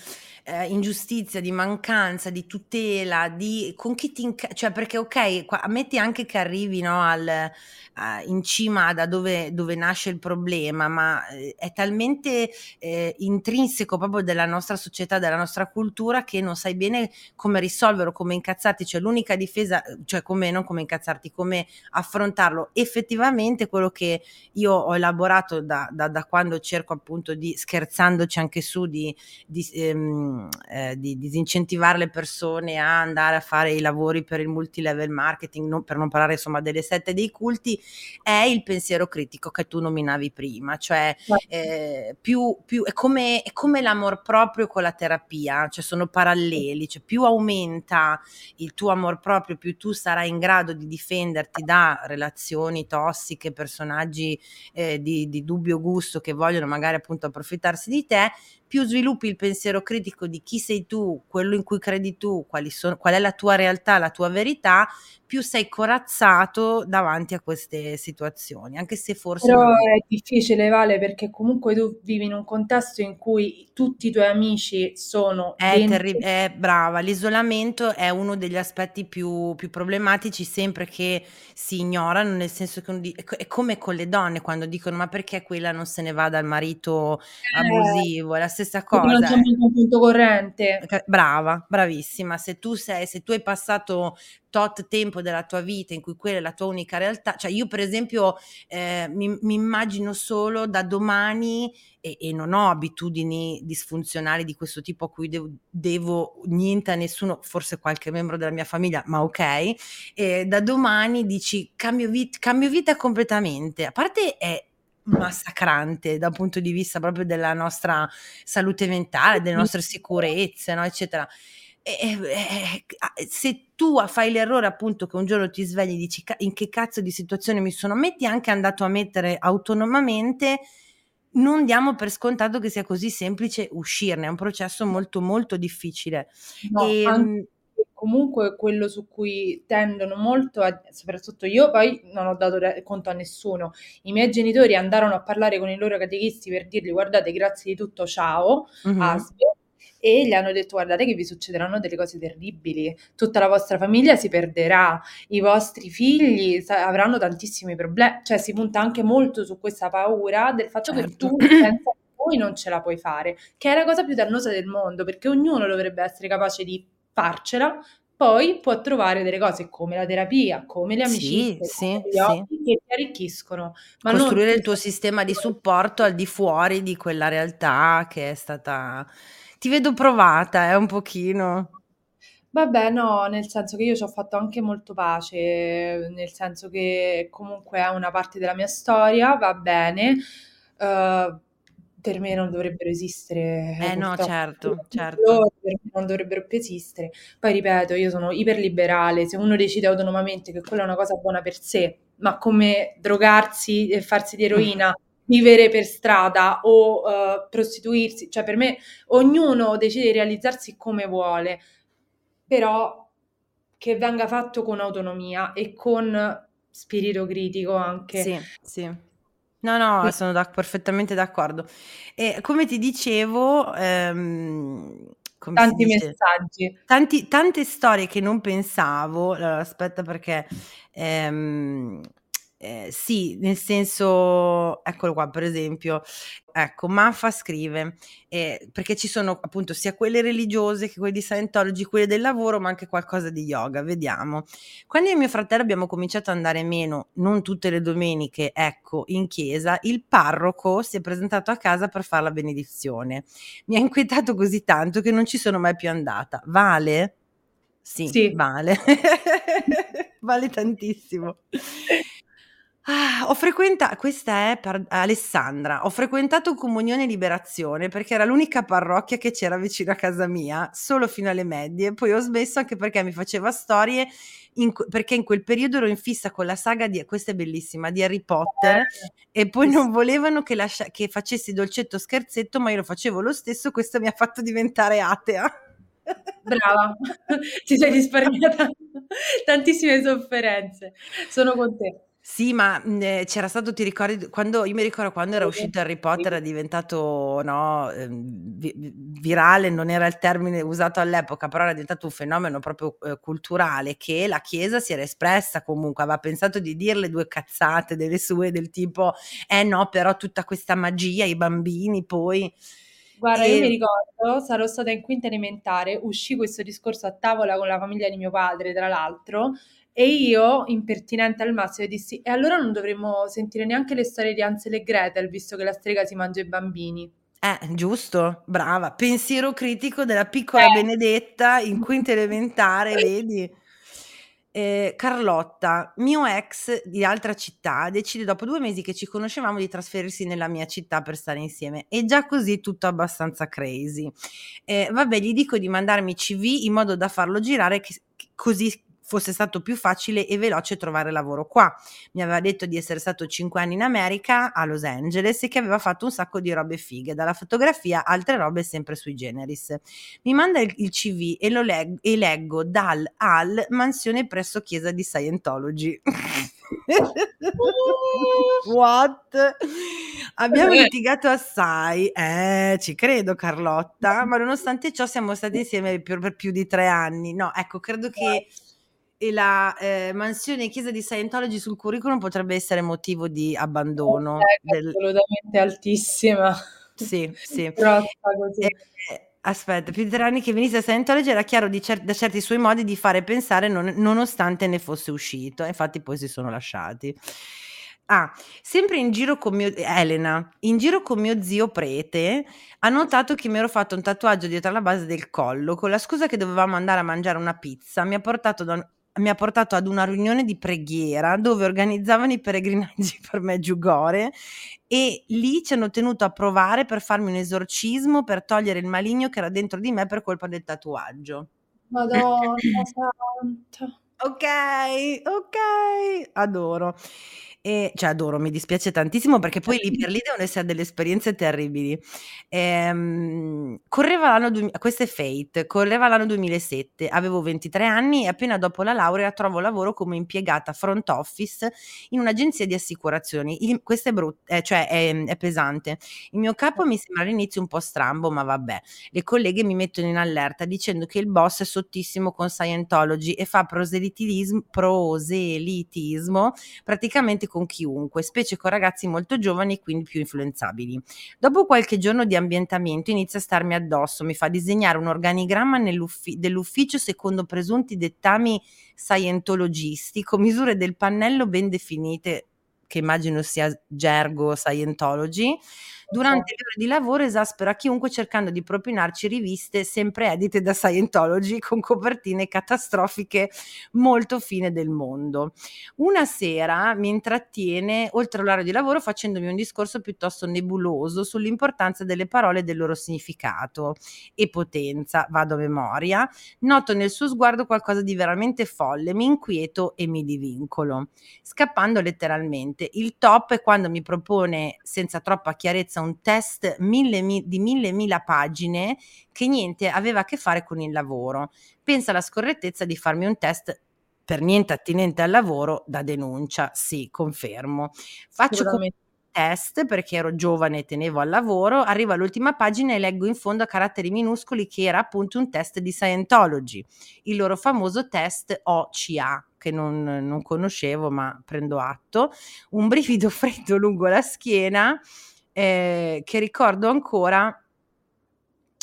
eh, ingiustizia, di mancanza, di tutela, di con chi ti inca- cioè perché ok, qua, ammetti anche che arrivi no, al, uh, in cima da dove, dove, nasce il problema, ma eh, è talmente eh, intrinseco proprio della nostra società, della nostra cultura che non sai bene come risolverlo, come incazzarti, cioè l'unica difesa, cioè come non come incazzarti, come affrontarlo. Effettivamente quello che io ho elaborato da, da, da quando cerco appunto di, scherzandoci anche su, di, di, ehm, eh, di disincentivare le persone a andare a fare i lavori per il multilevel marketing, non, per non parlare insomma delle sette dei culti, è il pensiero critico che tu nominavi prima, cioè eh, più, più, è, come, è come l'amor proprio con la terapia, cioè sono paralleli, cioè più aumenta il tuo amor proprio, più tu sarai in grado di difenderti da relazioni tossiche, personaggi eh, di, di dubbio gusto che vogliono magari appunto approfittarsi di te, più sviluppi il pensiero critico di chi sei tu, quello in cui credi tu, sono, qual è la tua realtà, la tua verità, più sei corazzato davanti a queste situazioni, anche se forse... Però non... è difficile, Vale, perché comunque tu vivi in un contesto in cui tutti i tuoi amici sono... È, terri- è brava, l'isolamento è uno degli aspetti più, più, problematici sempre che si ignorano, nel senso che è come con le donne quando dicono ma perché quella non se ne va dal marito eh, abusivo, è la stessa cosa. Non c'è un punto corrente. Brava, bravissima, se tu sei, se tu hai passato tot tempo della tua vita in cui quella è la tua unica realtà, cioè io per esempio eh, mi, mi, immagino solo da domani e, e, non ho abitudini disfunzionali di questo tipo a cui devo, devo, niente a nessuno, forse qualche membro della mia famiglia, ma ok, e da domani dici cambio, vit- cambio vita completamente, a parte è massacrante dal punto di vista proprio della nostra salute mentale, delle nostre sicurezze, no, eccetera. Eh, eh, se tu fai l'errore appunto che un giorno ti svegli e dici in che cazzo di situazione mi sono? Metti anche andato a mettere autonomamente non diamo per scontato che sia così semplice uscirne, è un processo molto molto difficile. No, e, ehm, comunque quello su cui tendono molto, a, soprattutto io poi non ho dato conto a nessuno, i miei genitori andarono a parlare con i loro catechisti per dirgli guardate grazie di tutto ciao, uh-huh. Asbe, e gli hanno detto guardate che vi succederanno delle cose terribili, tutta la vostra famiglia si perderà, i vostri figli sa- avranno tantissimi problemi, cioè si punta anche molto su questa paura del fatto certo. che tu senza poi non ce la puoi fare, che è la cosa più dannosa del mondo, perché ognuno dovrebbe essere capace di farcela, poi può trovare delle cose come la terapia, come le amicizie, sì, sì, sì. che ti arricchiscono. Ma Costruire non... il tuo sistema di supporto al di fuori di quella realtà che è stata ti vedo provata, eh, un pochino. Vabbè, no, nel senso che io ci ho fatto anche molto pace, nel senso che comunque è una parte della mia storia, va bene. Uh, per me non dovrebbero esistere. Eh no, certo, certo. Non dovrebbero più esistere. Poi ripeto, io sono iperliberale, se uno decide autonomamente che quella è una cosa buona per sé, ma come drogarsi e farsi di eroina vivere per strada o uh, prostituirsi, cioè per me ognuno decide di realizzarsi come vuole, però che venga fatto con autonomia e con spirito critico anche. Sì, sì. No, no, sono da- perfettamente d'accordo. E come ti dicevo, ehm, come tanti messaggi. Tanti, tante storie che non pensavo, allora, aspetta perché ehm, eh, sì, nel senso, eccolo qua, per esempio, ecco, Maffa scrive, eh, perché ci sono appunto sia quelle religiose che quelle di Scientology, quelle del lavoro, ma anche qualcosa di yoga, vediamo. Quando io e mio fratello abbiamo cominciato ad andare meno, non tutte le domeniche, ecco, in chiesa, il parroco si è presentato a casa per fare la benedizione. Mi ha inquietato così tanto che non ci sono mai più andata. Vale? Sì, sì. vale. vale tantissimo. Ah, ho frequenta questa è per Alessandra. Ho frequentato Comunione e Liberazione perché era l'unica parrocchia che c'era vicino a casa mia, solo fino alle medie. Poi ho smesso anche perché mi faceva storie in perché in quel periodo ero in fissa con la saga di questa è bellissima, di Harry Potter eh, e poi non volevano che, lascia che facessi dolcetto scherzetto, ma io lo facevo lo stesso, questo mi ha fatto diventare atea. Brava, ti sei risparmiata tantissime sofferenze. Sono con te. Sì, ma, mhmm, ehm, c'era stato ti ricordi quando io mi ricordo quando era uscito Harry Potter, era diventato, no, ehm, vi virale, non era il termine usato all'epoca, però era diventato un fenomeno proprio, ehm, culturale, che la chiesa si era espressa comunque, aveva pensato di dirle due cazzate delle sue, del tipo: "Eh no, però tutta questa magia, i bambini poi" Guarda, io mi ricordo, sarò stata in quinta elementare, uscì questo discorso a tavola con la famiglia di mio padre, tra l'altro, e io, impertinente al massimo, dissi: E allora non dovremmo sentire neanche le storie di Ansel e Gretel, visto che la strega si mangia i bambini. Eh, giusto, brava. Pensiero critico della piccola eh. Benedetta in quinta elementare, vedi? Eh, Carlotta, mio ex di altra città, decide dopo due mesi che ci conoscevamo di trasferirsi nella mia città per stare insieme. E già così tutto abbastanza crazy. Eh, vabbè, gli dico di mandarmi CV in modo da farlo girare che, così fosse stato più facile e veloce trovare lavoro qua. Mi aveva detto di essere stato 5 anni in America, a Los Angeles, e che aveva fatto un sacco di robe fighe, dalla fotografia altre robe sempre sui generis. Mi manda il, il CV e lo leggo, e leggo dal al mansione presso chiesa di Scientology. What? Abbiamo litigato assai, eh, ci credo Carlotta, ma nonostante ciò siamo stati insieme per, per più di tre anni. No, ecco, credo che la eh, mansione chiesa di Scientology sul curriculum potrebbe essere motivo di abbandono. È del... assolutamente altissima. Sì, sì. Eh, aspetta, più di tre anni che venisse a Scientology era chiaro cer- da certi suoi modi di fare pensare non- nonostante ne fosse uscito. Infatti poi si sono lasciati. Ah, sempre in giro con mio Elena, in giro con mio zio prete, ha notato che mi ero fatto un tatuaggio dietro la base del collo, con la scusa che dovevamo andare a mangiare una pizza, mi ha portato da mi ha portato ad una riunione di preghiera dove organizzavano i pellegrinaggi per Meggiugorje e lì ci hanno tenuto a provare per farmi un esorcismo per togliere il maligno che era dentro di me per colpa del tatuaggio. Madonna santa. Ok, ok, adoro. E, cioè adoro, mi dispiace tantissimo perché poi lì per lì devono essere delle esperienze terribili. Ehm, correva l'anno, du- questo è Fate, correva l'anno 2007, avevo 23 anni e appena dopo la laurea trovo lavoro come impiegata front office in un'agenzia di assicurazioni. Il, questo è brutto, eh, cioè è, è pesante. Il mio capo mi sembra all'inizio un po' strambo, ma vabbè. Le colleghe mi mettono in allerta dicendo che il boss è sottissimo con Scientology e fa proselitismo, proselitismo praticamente con chiunque, specie con ragazzi molto giovani e quindi più influenzabili. Dopo qualche giorno di ambientamento inizia a starmi addosso, mi fa disegnare un organigramma dell'ufficio secondo presunti dettami scientologisti con misure del pannello ben definite che immagino sia gergo Scientology, durante le ore di lavoro esaspera chiunque cercando di propinarci riviste sempre edite da Scientology con copertine catastrofiche molto fine del mondo. Una sera mi intrattiene oltre l'orario di lavoro facendomi un discorso piuttosto nebuloso sull'importanza delle parole e del loro significato e potenza, vado a memoria, noto nel suo sguardo qualcosa di veramente folle, mi inquieto e mi divincolo. Scappando letteralmente il top è quando mi propone senza troppa chiarezza un test mille, mi, di mille mila pagine che niente aveva a che fare con il lavoro. Pensa alla scorrettezza di farmi un test per niente attinente al lavoro da denuncia. Sì, confermo. Faccio come test perché ero giovane e tenevo al lavoro, arrivo all'ultima pagina e leggo in fondo a caratteri minuscoli che era appunto un test di Scientology, il loro famoso test OCA che non, non conoscevo ma prendo atto, un brivido freddo lungo la schiena eh, che ricordo ancora,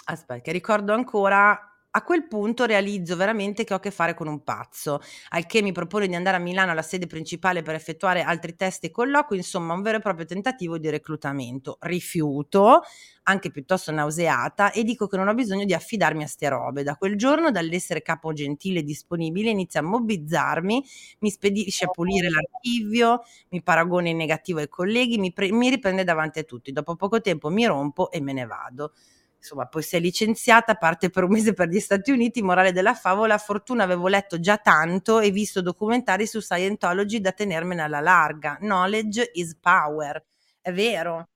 aspetta, che ricordo ancora a quel punto realizzo veramente che ho a che fare con un pazzo, al che mi propone di andare a Milano alla sede principale per effettuare altri test e colloqui, insomma un vero e proprio tentativo di reclutamento. Rifiuto, anche piuttosto nauseata, e dico che non ho bisogno di affidarmi a ste robe. Da quel giorno, dall'essere capo gentile e disponibile, inizia a mobbizzarmi, mi spedisce a pulire l'archivio, mi paragona in negativo ai colleghi, mi, pre- mi riprende davanti a tutti. Dopo poco tempo mi rompo e me ne vado insomma, poi si è licenziata, parte per un mese per gli Stati Uniti, morale della favola, fortuna avevo letto già tanto e visto documentari su Scientology da tenermene alla larga. Knowledge is power. È vero,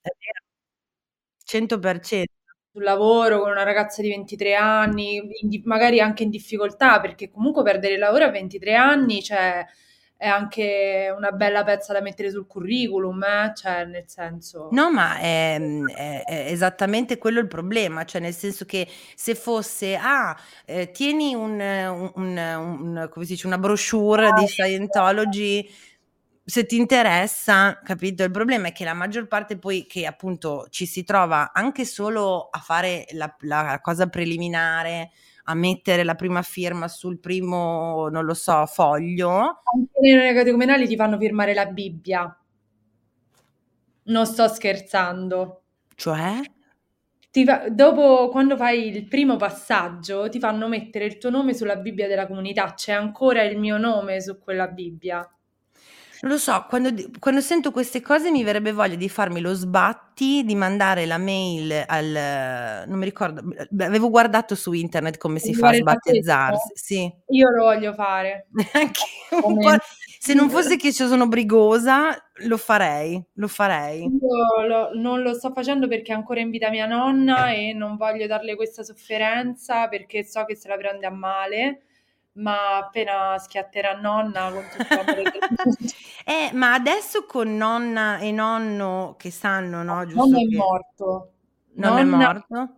è vero. 100%. Sul lavoro con una ragazza di 23 anni, magari anche in difficoltà, perché comunque perdere il lavoro a 23 anni, cioè è anche una bella pezza da mettere sul curriculum, eh? cioè nel senso... No, ma è, è, è, esattamente quello il problema, cioè nel senso che se fosse, ah, eh, tieni un, un, un, come si dice, una brochure di Scientology, se ti interessa, capito? Il problema è che la maggior parte poi che appunto ci si trova anche solo a fare la, la cosa preliminare, a mettere la prima firma sul primo, non lo so, foglio. Anche nei catecumenali ti fanno firmare la Bibbia. Non sto scherzando. Cioè? Fa, dopo, quando fai il primo passaggio, ti fanno mettere il tuo nome sulla Bibbia della comunità. C'è ancora il mio nome su quella Bibbia. Non lo so, quando, quando, sento queste cose mi verrebbe voglia di farmi lo sbatti, di mandare la mail al... non mi ricordo, avevo guardato su internet come si fa a sbattezzarsi. Sì. Io lo voglio fare. Anche un po'. Se non fosse che io sono brigosa, lo farei, lo farei. Io lo, non lo sto facendo perché è ancora in vita mia nonna e non voglio darle questa sofferenza perché so che se la prende a male ma appena schiatterà nonna con tutto Eh, ma adesso con nonna e nonno che sanno, no, giusto Nonno che è morto. Non è morto?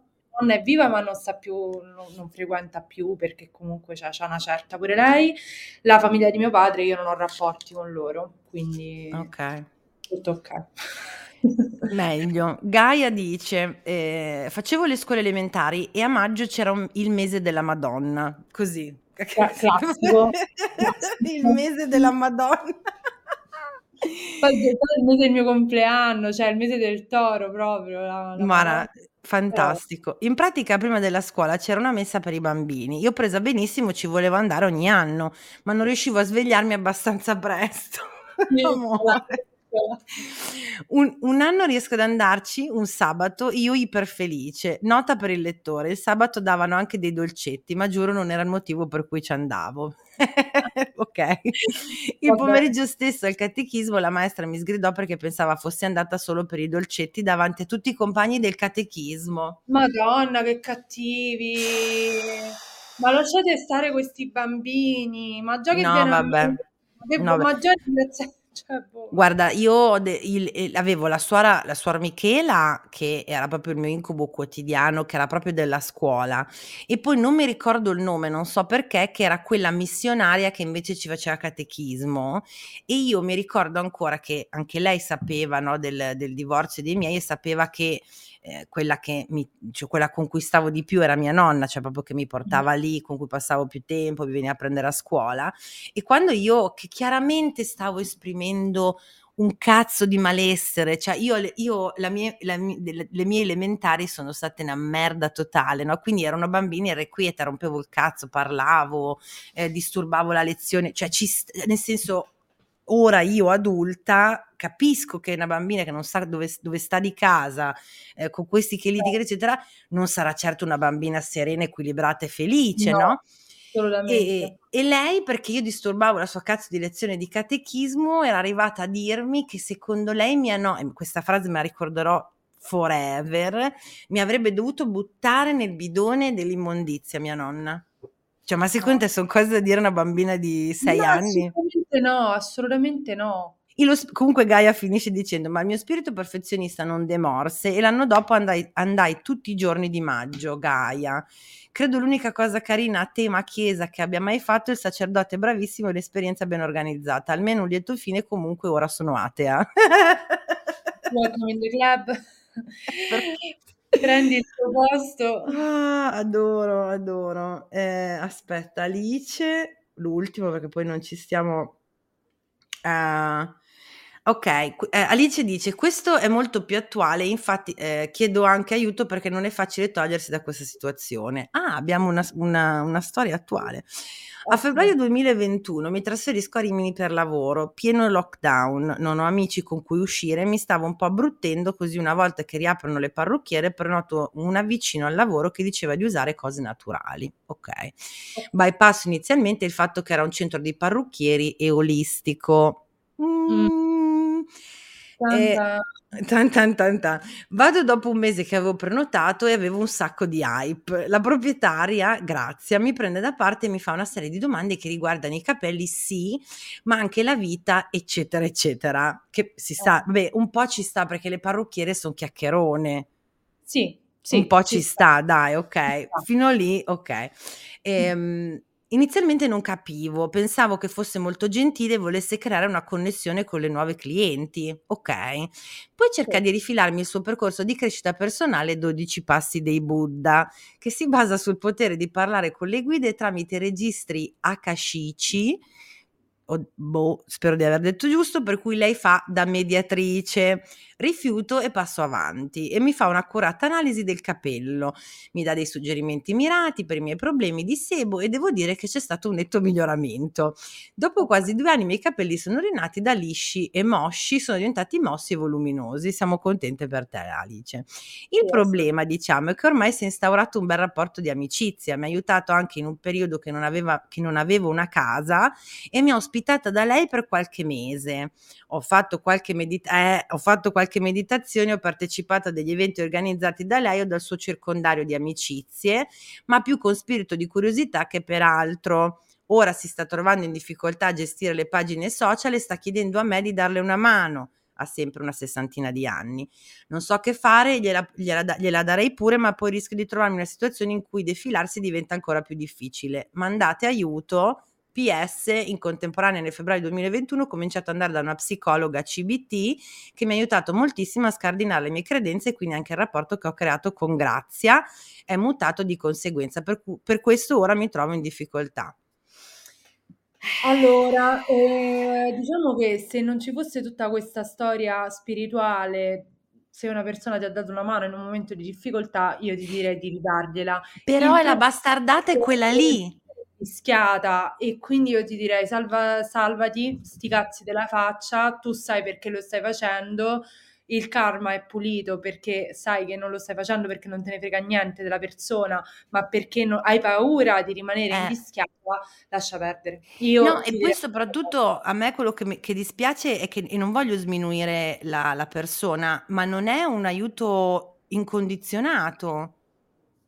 Nonna è viva ma non sta più non non frequenta più perché comunque c'ha c'ha una certa pure lei. La famiglia di mio padre io non ho rapporti con loro, quindi Okay. tutto okay. Meglio. Gaia dice: ehm, "Facevo le scuole elementari e a maggio c'era un il mese della Madonna." Così. Cla classico. Il mese della Madonna. Poi il mese del mio compleanno, cioè il mese del toro proprio, la la Guarda, fantastico. In pratica prima della scuola c'era una messa per i bambini. Io presa benissimo ci volevo andare ogni anno, ma non riuscivo a svegliarmi abbastanza presto. Amore. Un, un, anno riesco ad andarci un sabato, io iperfelice. Nota per il lettore: il sabato davano anche dei dolcetti, ma giuro non era il motivo per cui ci andavo. ok. Il pomeriggio stesso al catechismo la maestra mi sgridò perché pensava fossi andata solo per i dolcetti davanti a tutti i compagni del catechismo. Madonna, che cattivi! Ma lasciate stare questi bambini, ma già che no, vabbè. No, maggiori grazie cioè, boh. Guarda, io de- il- avevo la suora, la suora Michela, che era proprio il mio incubo quotidiano, che era proprio della scuola, e poi non mi ricordo il nome, non so perché, che era quella missionaria che invece ci faceva catechismo. E io mi ricordo ancora che anche lei sapeva no, del, del divorzio dei miei e sapeva che eh, quella, che mi, cioè quella con cui stavo di più era mia nonna, cioè proprio che mi portava lì, con cui passavo più tempo, mi veniva a prendere a scuola. E quando io, che chiaramente stavo esprimendo un cazzo di malessere, cioè io, io la mie, la, le, le, mie elementari sono state una merda totale, no? quindi ero una bambina irrequieta, rompevo il cazzo, parlavo, eh, disturbavo la lezione, cioè ci, nel senso ora io adulta capisco che una bambina che non sa dove, dove sta di casa, eh, con questi che litigano, eccetera, non sarà certo una bambina serena, equilibrata e felice, no? no? E, e, lei, perché io disturbavo la sua cazzo di lezione di catechismo, era arrivata a dirmi che secondo lei mia nonna, questa frase me la ricorderò forever, mi avrebbe dovuto buttare nel bidone dell'immondizia mia nonna. Cioè, ma secondo te sono cose da dire a una bambina di sei no, anni? Assolutamente no, assolutamente no. Lo, comunque Gaia finisce dicendo ma il mio spirito perfezionista non demorse e l'anno dopo andai, andai tutti i giorni di maggio Gaia. Credo l'unica cosa carina a tema chiesa che abbia mai fatto è il sacerdote bravissimo e l'esperienza ben organizzata. Almeno un lieto fine comunque ora sono atea. Welcome in the club Prendi il tuo posto. Ah, adoro, adoro. Eh, aspetta, Alice, l'ultimo perché poi non ci stiamo... Ok, eh, Alice dice, questo è molto più attuale, infatti eh, chiedo anche aiuto perché non è facile togliersi da questa situazione. Ah, abbiamo una, una, una storia attuale. A febbraio 2021 mi trasferisco a Rimini per lavoro, pieno lockdown, non ho amici con cui uscire, mi stavo un po' abbruttendo così una volta che riaprono le parrucchiere prenoto una vicino al lavoro che diceva di usare cose naturali. Ok. Bypasso inizialmente il fatto che era un centro di parrucchieri e olistico. Mm. Mm. E, Tan, tan, tan, tan. Vado dopo un mese che avevo prenotato e avevo un sacco di hype. La proprietaria, Grazia, mi prende da parte e mi fa una serie di domande che riguardano i capelli, sì, ma anche la vita, eccetera, eccetera. Che si sa, eh. beh, un po' ci sta perché le parrucchiere sono chiacchierone. Sì, sì. Un po' ci, sta. sta. dai, ok. Fino lì, ok. Ehm, Inizialmente non capivo, pensavo che fosse molto gentile e volesse creare una connessione con le nuove clienti. Ok. Poi cerca di rifilarmi il suo percorso di crescita personale 12 passi dei Buddha, che si basa sul potere di parlare con le guide tramite registri akashici o, boh, spero di aver detto giusto, per cui lei fa da mediatrice. Rifiuto e passo avanti e mi fa un'accurata analisi del capello, mi dà dei suggerimenti mirati per i miei problemi di sebo e devo dire che c'è stato un netto miglioramento. Dopo quasi due anni i miei capelli sono rinati da lisci e mosci, sono diventati mossi e voluminosi. Siamo contente per te, Alice. Il Yes. problema, diciamo, è che ormai si è instaurato un bel rapporto di amicizia. Mi ha aiutato anche in un periodo che non, aveva, che non avevo una casa e mi ha ospitata da lei per qualche mese. Ho fatto qualche, medita- eh, ho fatto qualche meditazione, ho partecipato a degli eventi organizzati da lei o dal suo circondario di amicizie, ma più con spirito di curiosità che per altro. Ora si sta trovando in difficoltà a gestire le pagine social e sta chiedendo a me di darle una mano. Ha sempre una sessantina di anni. Non so che fare, gliela, gliela gliela darei pure, ma poi rischio di trovarmi in una situazione in cui defilarsi diventa ancora più difficile. Mandate aiuto. PS, in contemporanea nel febbraio 2021 ho cominciato ad andare da una psicologa CBT che mi ha aiutato moltissimo a scardinare le mie credenze e quindi anche il rapporto che ho creato con Grazia è mutato di conseguenza, per, cu- per questo ora mi trovo in difficoltà. Allora, eh, diciamo che se non ci fosse tutta questa storia spirituale, se una persona ti ha dato una mano in un momento di difficoltà, io ti direi di ridargliela. Però Il è la bastardata è quella lì. Fischiata e quindi io ti direi salva, salvati, sti cazzi della faccia, tu sai perché lo stai facendo, il karma è pulito perché sai che non lo stai facendo perché non te ne frega niente della persona, ma perché no- hai paura di rimanere Eh. invischiata, lascia perdere. Io No, e poi soprattutto a me quello che, mi- che dispiace è che, non voglio sminuire la, la persona, ma non è un aiuto incondizionato.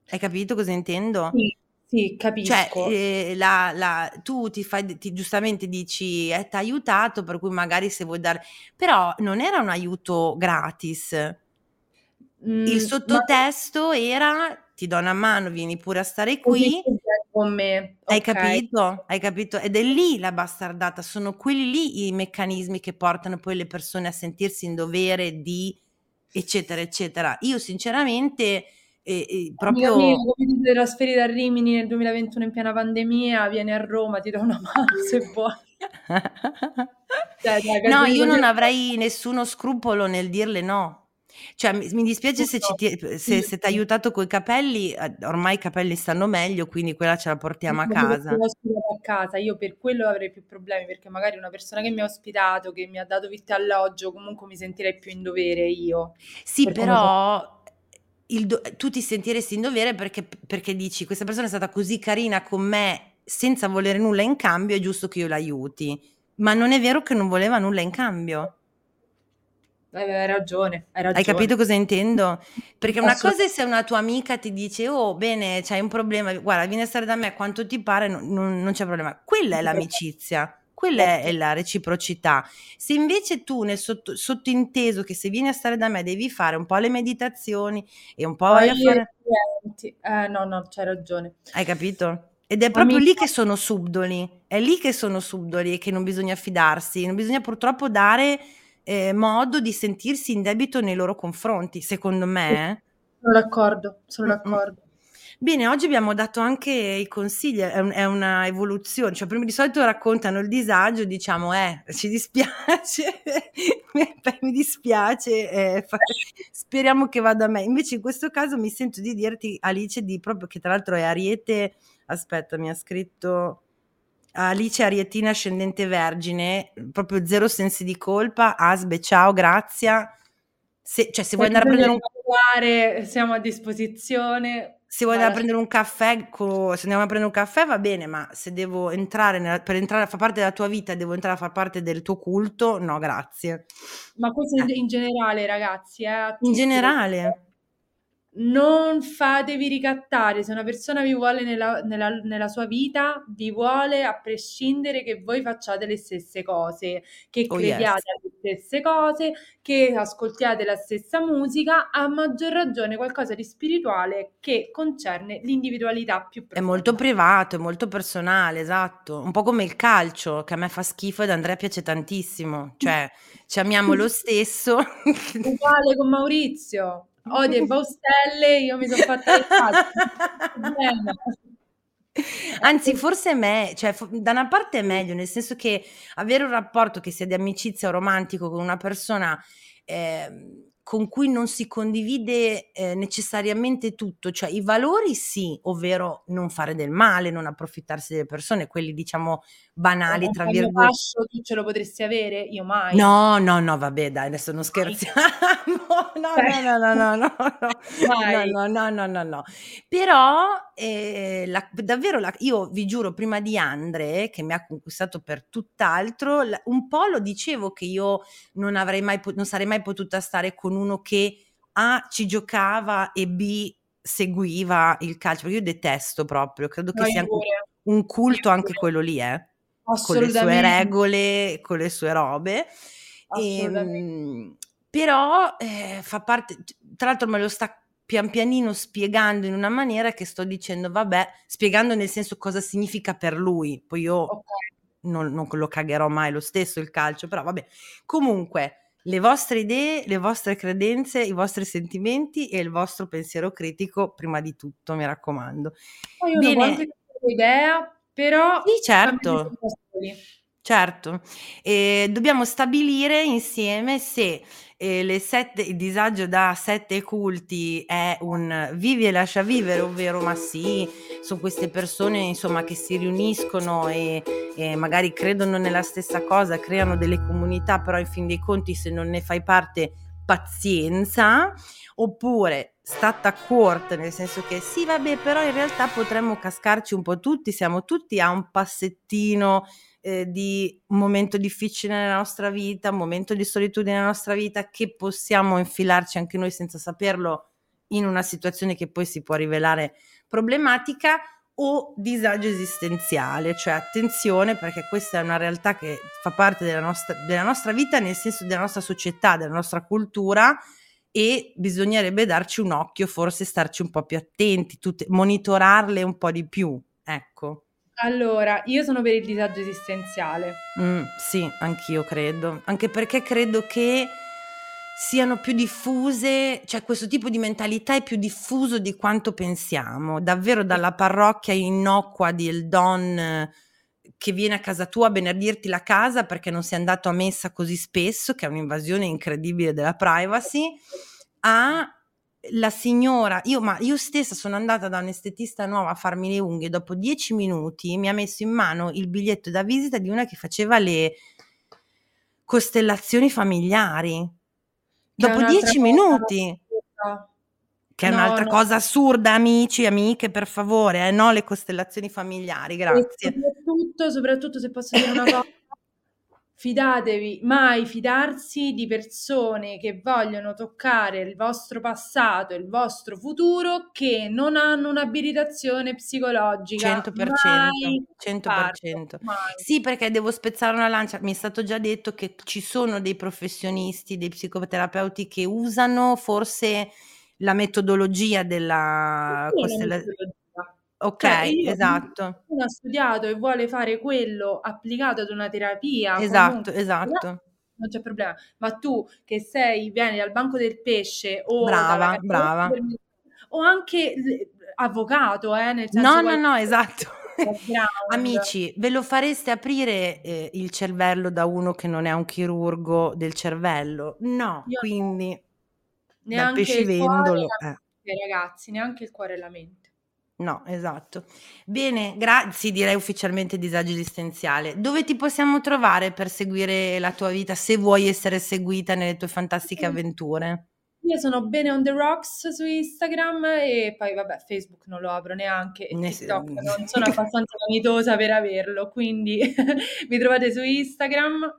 Hai capito cosa intendo? Sì, sì, Cioè, capisco. eh, la- la- tu ti fai, ti- giustamente dici, eh, ti ha aiutato, per cui magari se vuoi dare... Però non era un aiuto gratis. Mm, Il ma sottotesto era, ti do una mano, vieni pure a stare qui. con me, Hai ok? capito? Hai capito? Ed è lì la bastardata, sono quelli lì i meccanismi che portano poi le persone a sentirsi in dovere di eccetera, eccetera. Io sinceramente eh, Amica proprio mia, come ti sei trasferita a Rimini nel 2021 in piena pandemia, vieni a Roma, ti do una mano se vuoi. Dai, dai, No, io non avrei nessuno scrupolo nel dirle no. Cioè, mi, mi dispiace se, ci ti, se, se ti ha aiutato coi capelli, ormai i capelli stanno meglio, quindi quella ce la portiamo a casa. a casa, io per quello avrei più problemi, perché magari una persona che mi ha ospitato, che mi ha dato vitto e alloggio, comunque mi sentirei più in dovere io. Sì, per però do- tu ti sentiresti in dovere perché, perché dici questa persona è stata così carina con me senza volere nulla in cambio, è giusto che io l'aiuti. Ma non è vero che non voleva nulla in cambio. Hai ragione, hai Hai ragione. capito cosa intendo? Perché una cosa è se una tua amica ti dice, oh bene, c'hai un problema, guarda, vieni a stare da me quanto ti pare, non- non c'è problema. Quella è l'amicizia, quella è, è la reciprocità. Se invece tu nel sotto- sottinteso che se vieni a stare da me devi fare un po' le meditazioni e un po' vai a Poi io e fare... Eh, no, no, c'hai ragione. Hai capito? Ed è proprio lì Amica, che sono subdoli, è lì che sono subdoli e che non bisogna fidarsi, non bisogna purtroppo dare eh, modo di sentirsi in debito nei loro confronti, secondo me. eh. sono d'accordo, sono Mm, mm. d'accordo. Bene, oggi abbiamo dato anche i consigli, è, un- è una evoluzione, cioè prima di solito raccontano il disagio, diciamo, eh, ci dispiace, mi dispiace, eh, fa- speriamo che vada a me. Invece in questo caso mi sento di dirti, Alice, di proprio che tra l'altro è Ariete, aspetta, mi ha scritto Alice Arietina ascendente vergine, proprio zero sensi di colpa, Asbe, ciao, grazie. Se, cioè, se vuoi andare a prendere un siamo a disposizione. Se vuoi andare a prendere un caffè, co- se andiamo a prendere un caffè va bene, ma se devo entrare nella- per entrare a far parte della tua vita, devo entrare a far parte del tuo culto, no, grazie. Ma questo in, Eh, in generale, ragazzi, eh, in generale, Non fatevi ricattare, se una persona vi vuole nella, nella- nella sua vita, vi vuole a prescindere che voi facciate le stesse cose, che oh yes. crediate alle stesse cose, che ascoltiate la stessa musica, a maggior ragione qualcosa di spirituale che concerne l'individualità più È molto profonda. privato, è molto personale, esatto. Un po' come il calcio, che a me fa schifo ed Andrea piace tantissimo. Cioè, ci amiamo lo stesso. Uguale con Maurizio, odia i Baustelle, io mi sono fatta le. Anzi, forse me cioè da una parte è meglio, nel senso che avere un rapporto che sia di amicizia o romantico con una persona, ehm, con cui non si condivide, ehm, necessariamente tutto, cioè i valori sì, ovvero non fare del male, non approfittarsi delle persone, quelli diciamo "banali" tra Compagno virgo fascio tu ce lo potresti avere? Io mai. No, no, no, vabbè dai, adesso non scherziamo. No, Cioè no, no, no, no, no, no. No, no, no, no, no. Però, ehm, la davvero la io vi giuro prima di Andre, che mi ha conquistato per tutt'altro, un po' lo dicevo che io non avrei mai non sarei mai potuta stare con uno che A ci giocava e B seguiva il calcio, perché io detesto proprio, credo che No, sia un culto anche quello lì eh, con le sue regole, con le sue robe. Assolutamente. Ehm, però, ehm, fa parte tra l'altro me lo sta pian pianino spiegando in una maniera che sto dicendo: "Vabbè" spiegando nel senso cosa significa per lui, poi io Okay. non non lo cagherò mai lo stesso il calcio, però vabbè. Comunque, le vostre idee, le vostre credenze, i vostri sentimenti e il vostro pensiero critico prima di tutto, mi raccomando. Poi anche Bene cambiare idea, però Sì, certo. Certo. Ehm, dobbiamo stabilire insieme se, ehm, le 7 il disagio da 7 culti è un vivi e lascia vivere, ovvero ma sì, son queste persone insomma che si riuniscono e e magari credono nella stessa cosa, creano delle comunità, però in fin dei conti se non ne fai parte pazienza, oppure stat a court, nel senso che sì vabbè, però in realtà potremmo cascarci un po' tutti, siamo tutti a un passettino, ehm, di un momento difficile nella nostra vita, un momento di solitudine nella nostra vita, che possiamo infilarci anche noi senza saperlo in una situazione che poi si può rivelare problematica o disagio esistenziale. Cioè attenzione, perché questa è una realtà che fa parte della nostra della nostra vita, nel senso della nostra società, della nostra cultura e bisognerebbe darci un occhio, forse starci un po' più attenti, tutte monitorarle un po' di più, ecco. Allora, io sono per il disagio esistenziale. Mh, sì, anch'io credo. Anche perché credo che siano più diffuse cioè questo tipo di mentalità è più diffuso di quanto pensiamo. Davvero dalla parrocchia innocua del don che viene a casa tua a benedirti la casa perché non sei andato a messa così spesso, che è un'invasione incredibile della privacy, a la signora io ma io stessa sono andata da un estetista nuovo a farmi le unghie, dopo 10 minuti mi ha messo in mano il biglietto da visita di una che faceva le costellazioni familiari. Che Dopo un'altra 10 cosa minuti. assurda. Che è No, un'altra no. cosa assurda, amici, amiche, per favore, eh, no le costellazioni familiari, E grazie. soprattutto, soprattutto se posso dire una cosa, fidatevi, mai fidarsi di persone che vogliono toccare il vostro passato, il vostro futuro, che non hanno un'abilitazione psicologica. 100%, Mai 100%. farlo, mai. Sì, perché devo spezzare una lancia. Mi è stato già detto che ci sono dei professionisti, dei psicoterapeuti che usano forse la metodologia della Quella è metodologia. Cioè esatto. uno ha studiato e vuole fare quello applicato ad una terapia Esatto, esatto. non c'è problema. Ma tu che sei vieni dal banco del pesce o Brava, brava. o anche avvocato, eh, nel senso No, no, no, esatto. Amici, ve lo fareste aprire, ehm, il cervello da uno che non è un chirurgo del cervello? No, Io quindi Neanche e pescivendolo, eh. ragazzi, neanche il cuore e la mente. No, esatto. Bene, gra sì, direi ufficialmente disagio esistenziale. Dove ti possiamo trovare per seguire la tua vita, se vuoi essere seguita nelle tue fantastiche avventure? Io sono bene on the rocks su Instagram e poi vabbè Facebook non lo apro neanche e Ne TikTok non sono abbastanza vanitosa per averlo, quindi mi trovate su Instagram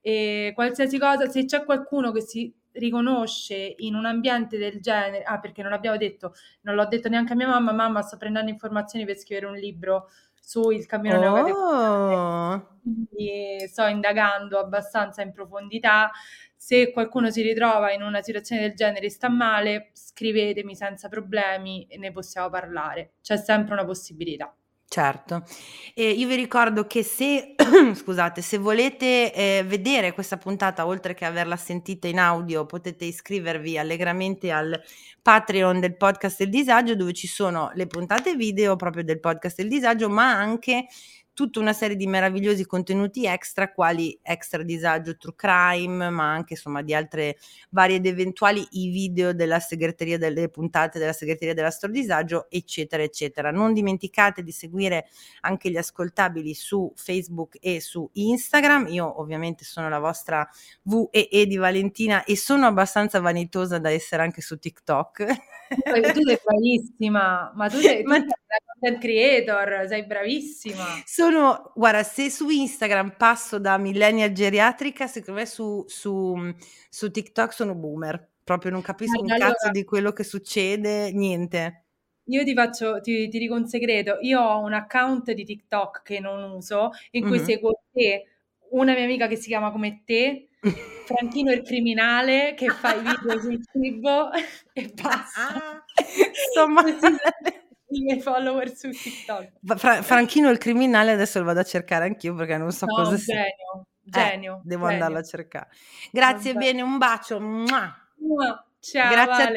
e qualsiasi cosa, se c'è qualcuno che si riconosce in un ambiente del genere, ah perché non l'abbiamo detto, non l'ho detto neanche a mia mamma, mamma sto prendendo informazioni per scrivere un libro su il cammino Oh! quindi sto indagando abbastanza in profondità. Se qualcuno si ritrova in una situazione del genere e sta male, scrivetemi senza problemi e ne possiamo parlare. C'è sempre una possibilità. Certo. E io vi ricordo che se scusate, se volete, ehm, vedere questa puntata oltre che averla sentita in audio, potete iscrivervi allegramente al Patreon del podcast Il Disagio, dove ci sono le puntate video proprio del podcast Il Disagio, ma anche tutta una serie di meravigliosi contenuti extra, quali extra disagio true crime, ma anche insomma di altre varie ed eventuali i video della segreteria delle puntate della segreteria della Store Disagio, eccetera, eccetera. Non dimenticate di seguire anche gli ascoltabili su Facebook e su Instagram. Io ovviamente sono la vostra VEE di Valentina e sono abbastanza vanitosa da essere anche su TikTok. tu sei bravissima, ma tu sei, tu sei content creator, sei bravissima. Sono, guarda, se su Instagram passo da millennial geriatrica, secondo me su, su, su TikTok sono boomer. Proprio non capisco un Allora- cazzo di quello che succede, niente. Io ti faccio, ti, ti dico un segreto, io ho un account di TikTok che non uso, in cui Mhm. seguo te, una mia amica che si chiama come te, Franchino il criminale che fa i video sul cibo e basta. Ah, sono I miei follower su TikTok. Fra- Franchino il criminale adesso lo vado a cercare anch'io perché non so No, cosa sia. genio, Eh, genio. devo genio. andarlo a cercare. Grazie, Vabbè. bene, un bacio. Mua. Ciao, Grazie a Vale,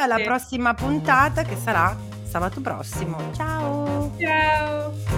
a alla te. prossima puntata che sarà sabato prossimo. Ciao! Ciao.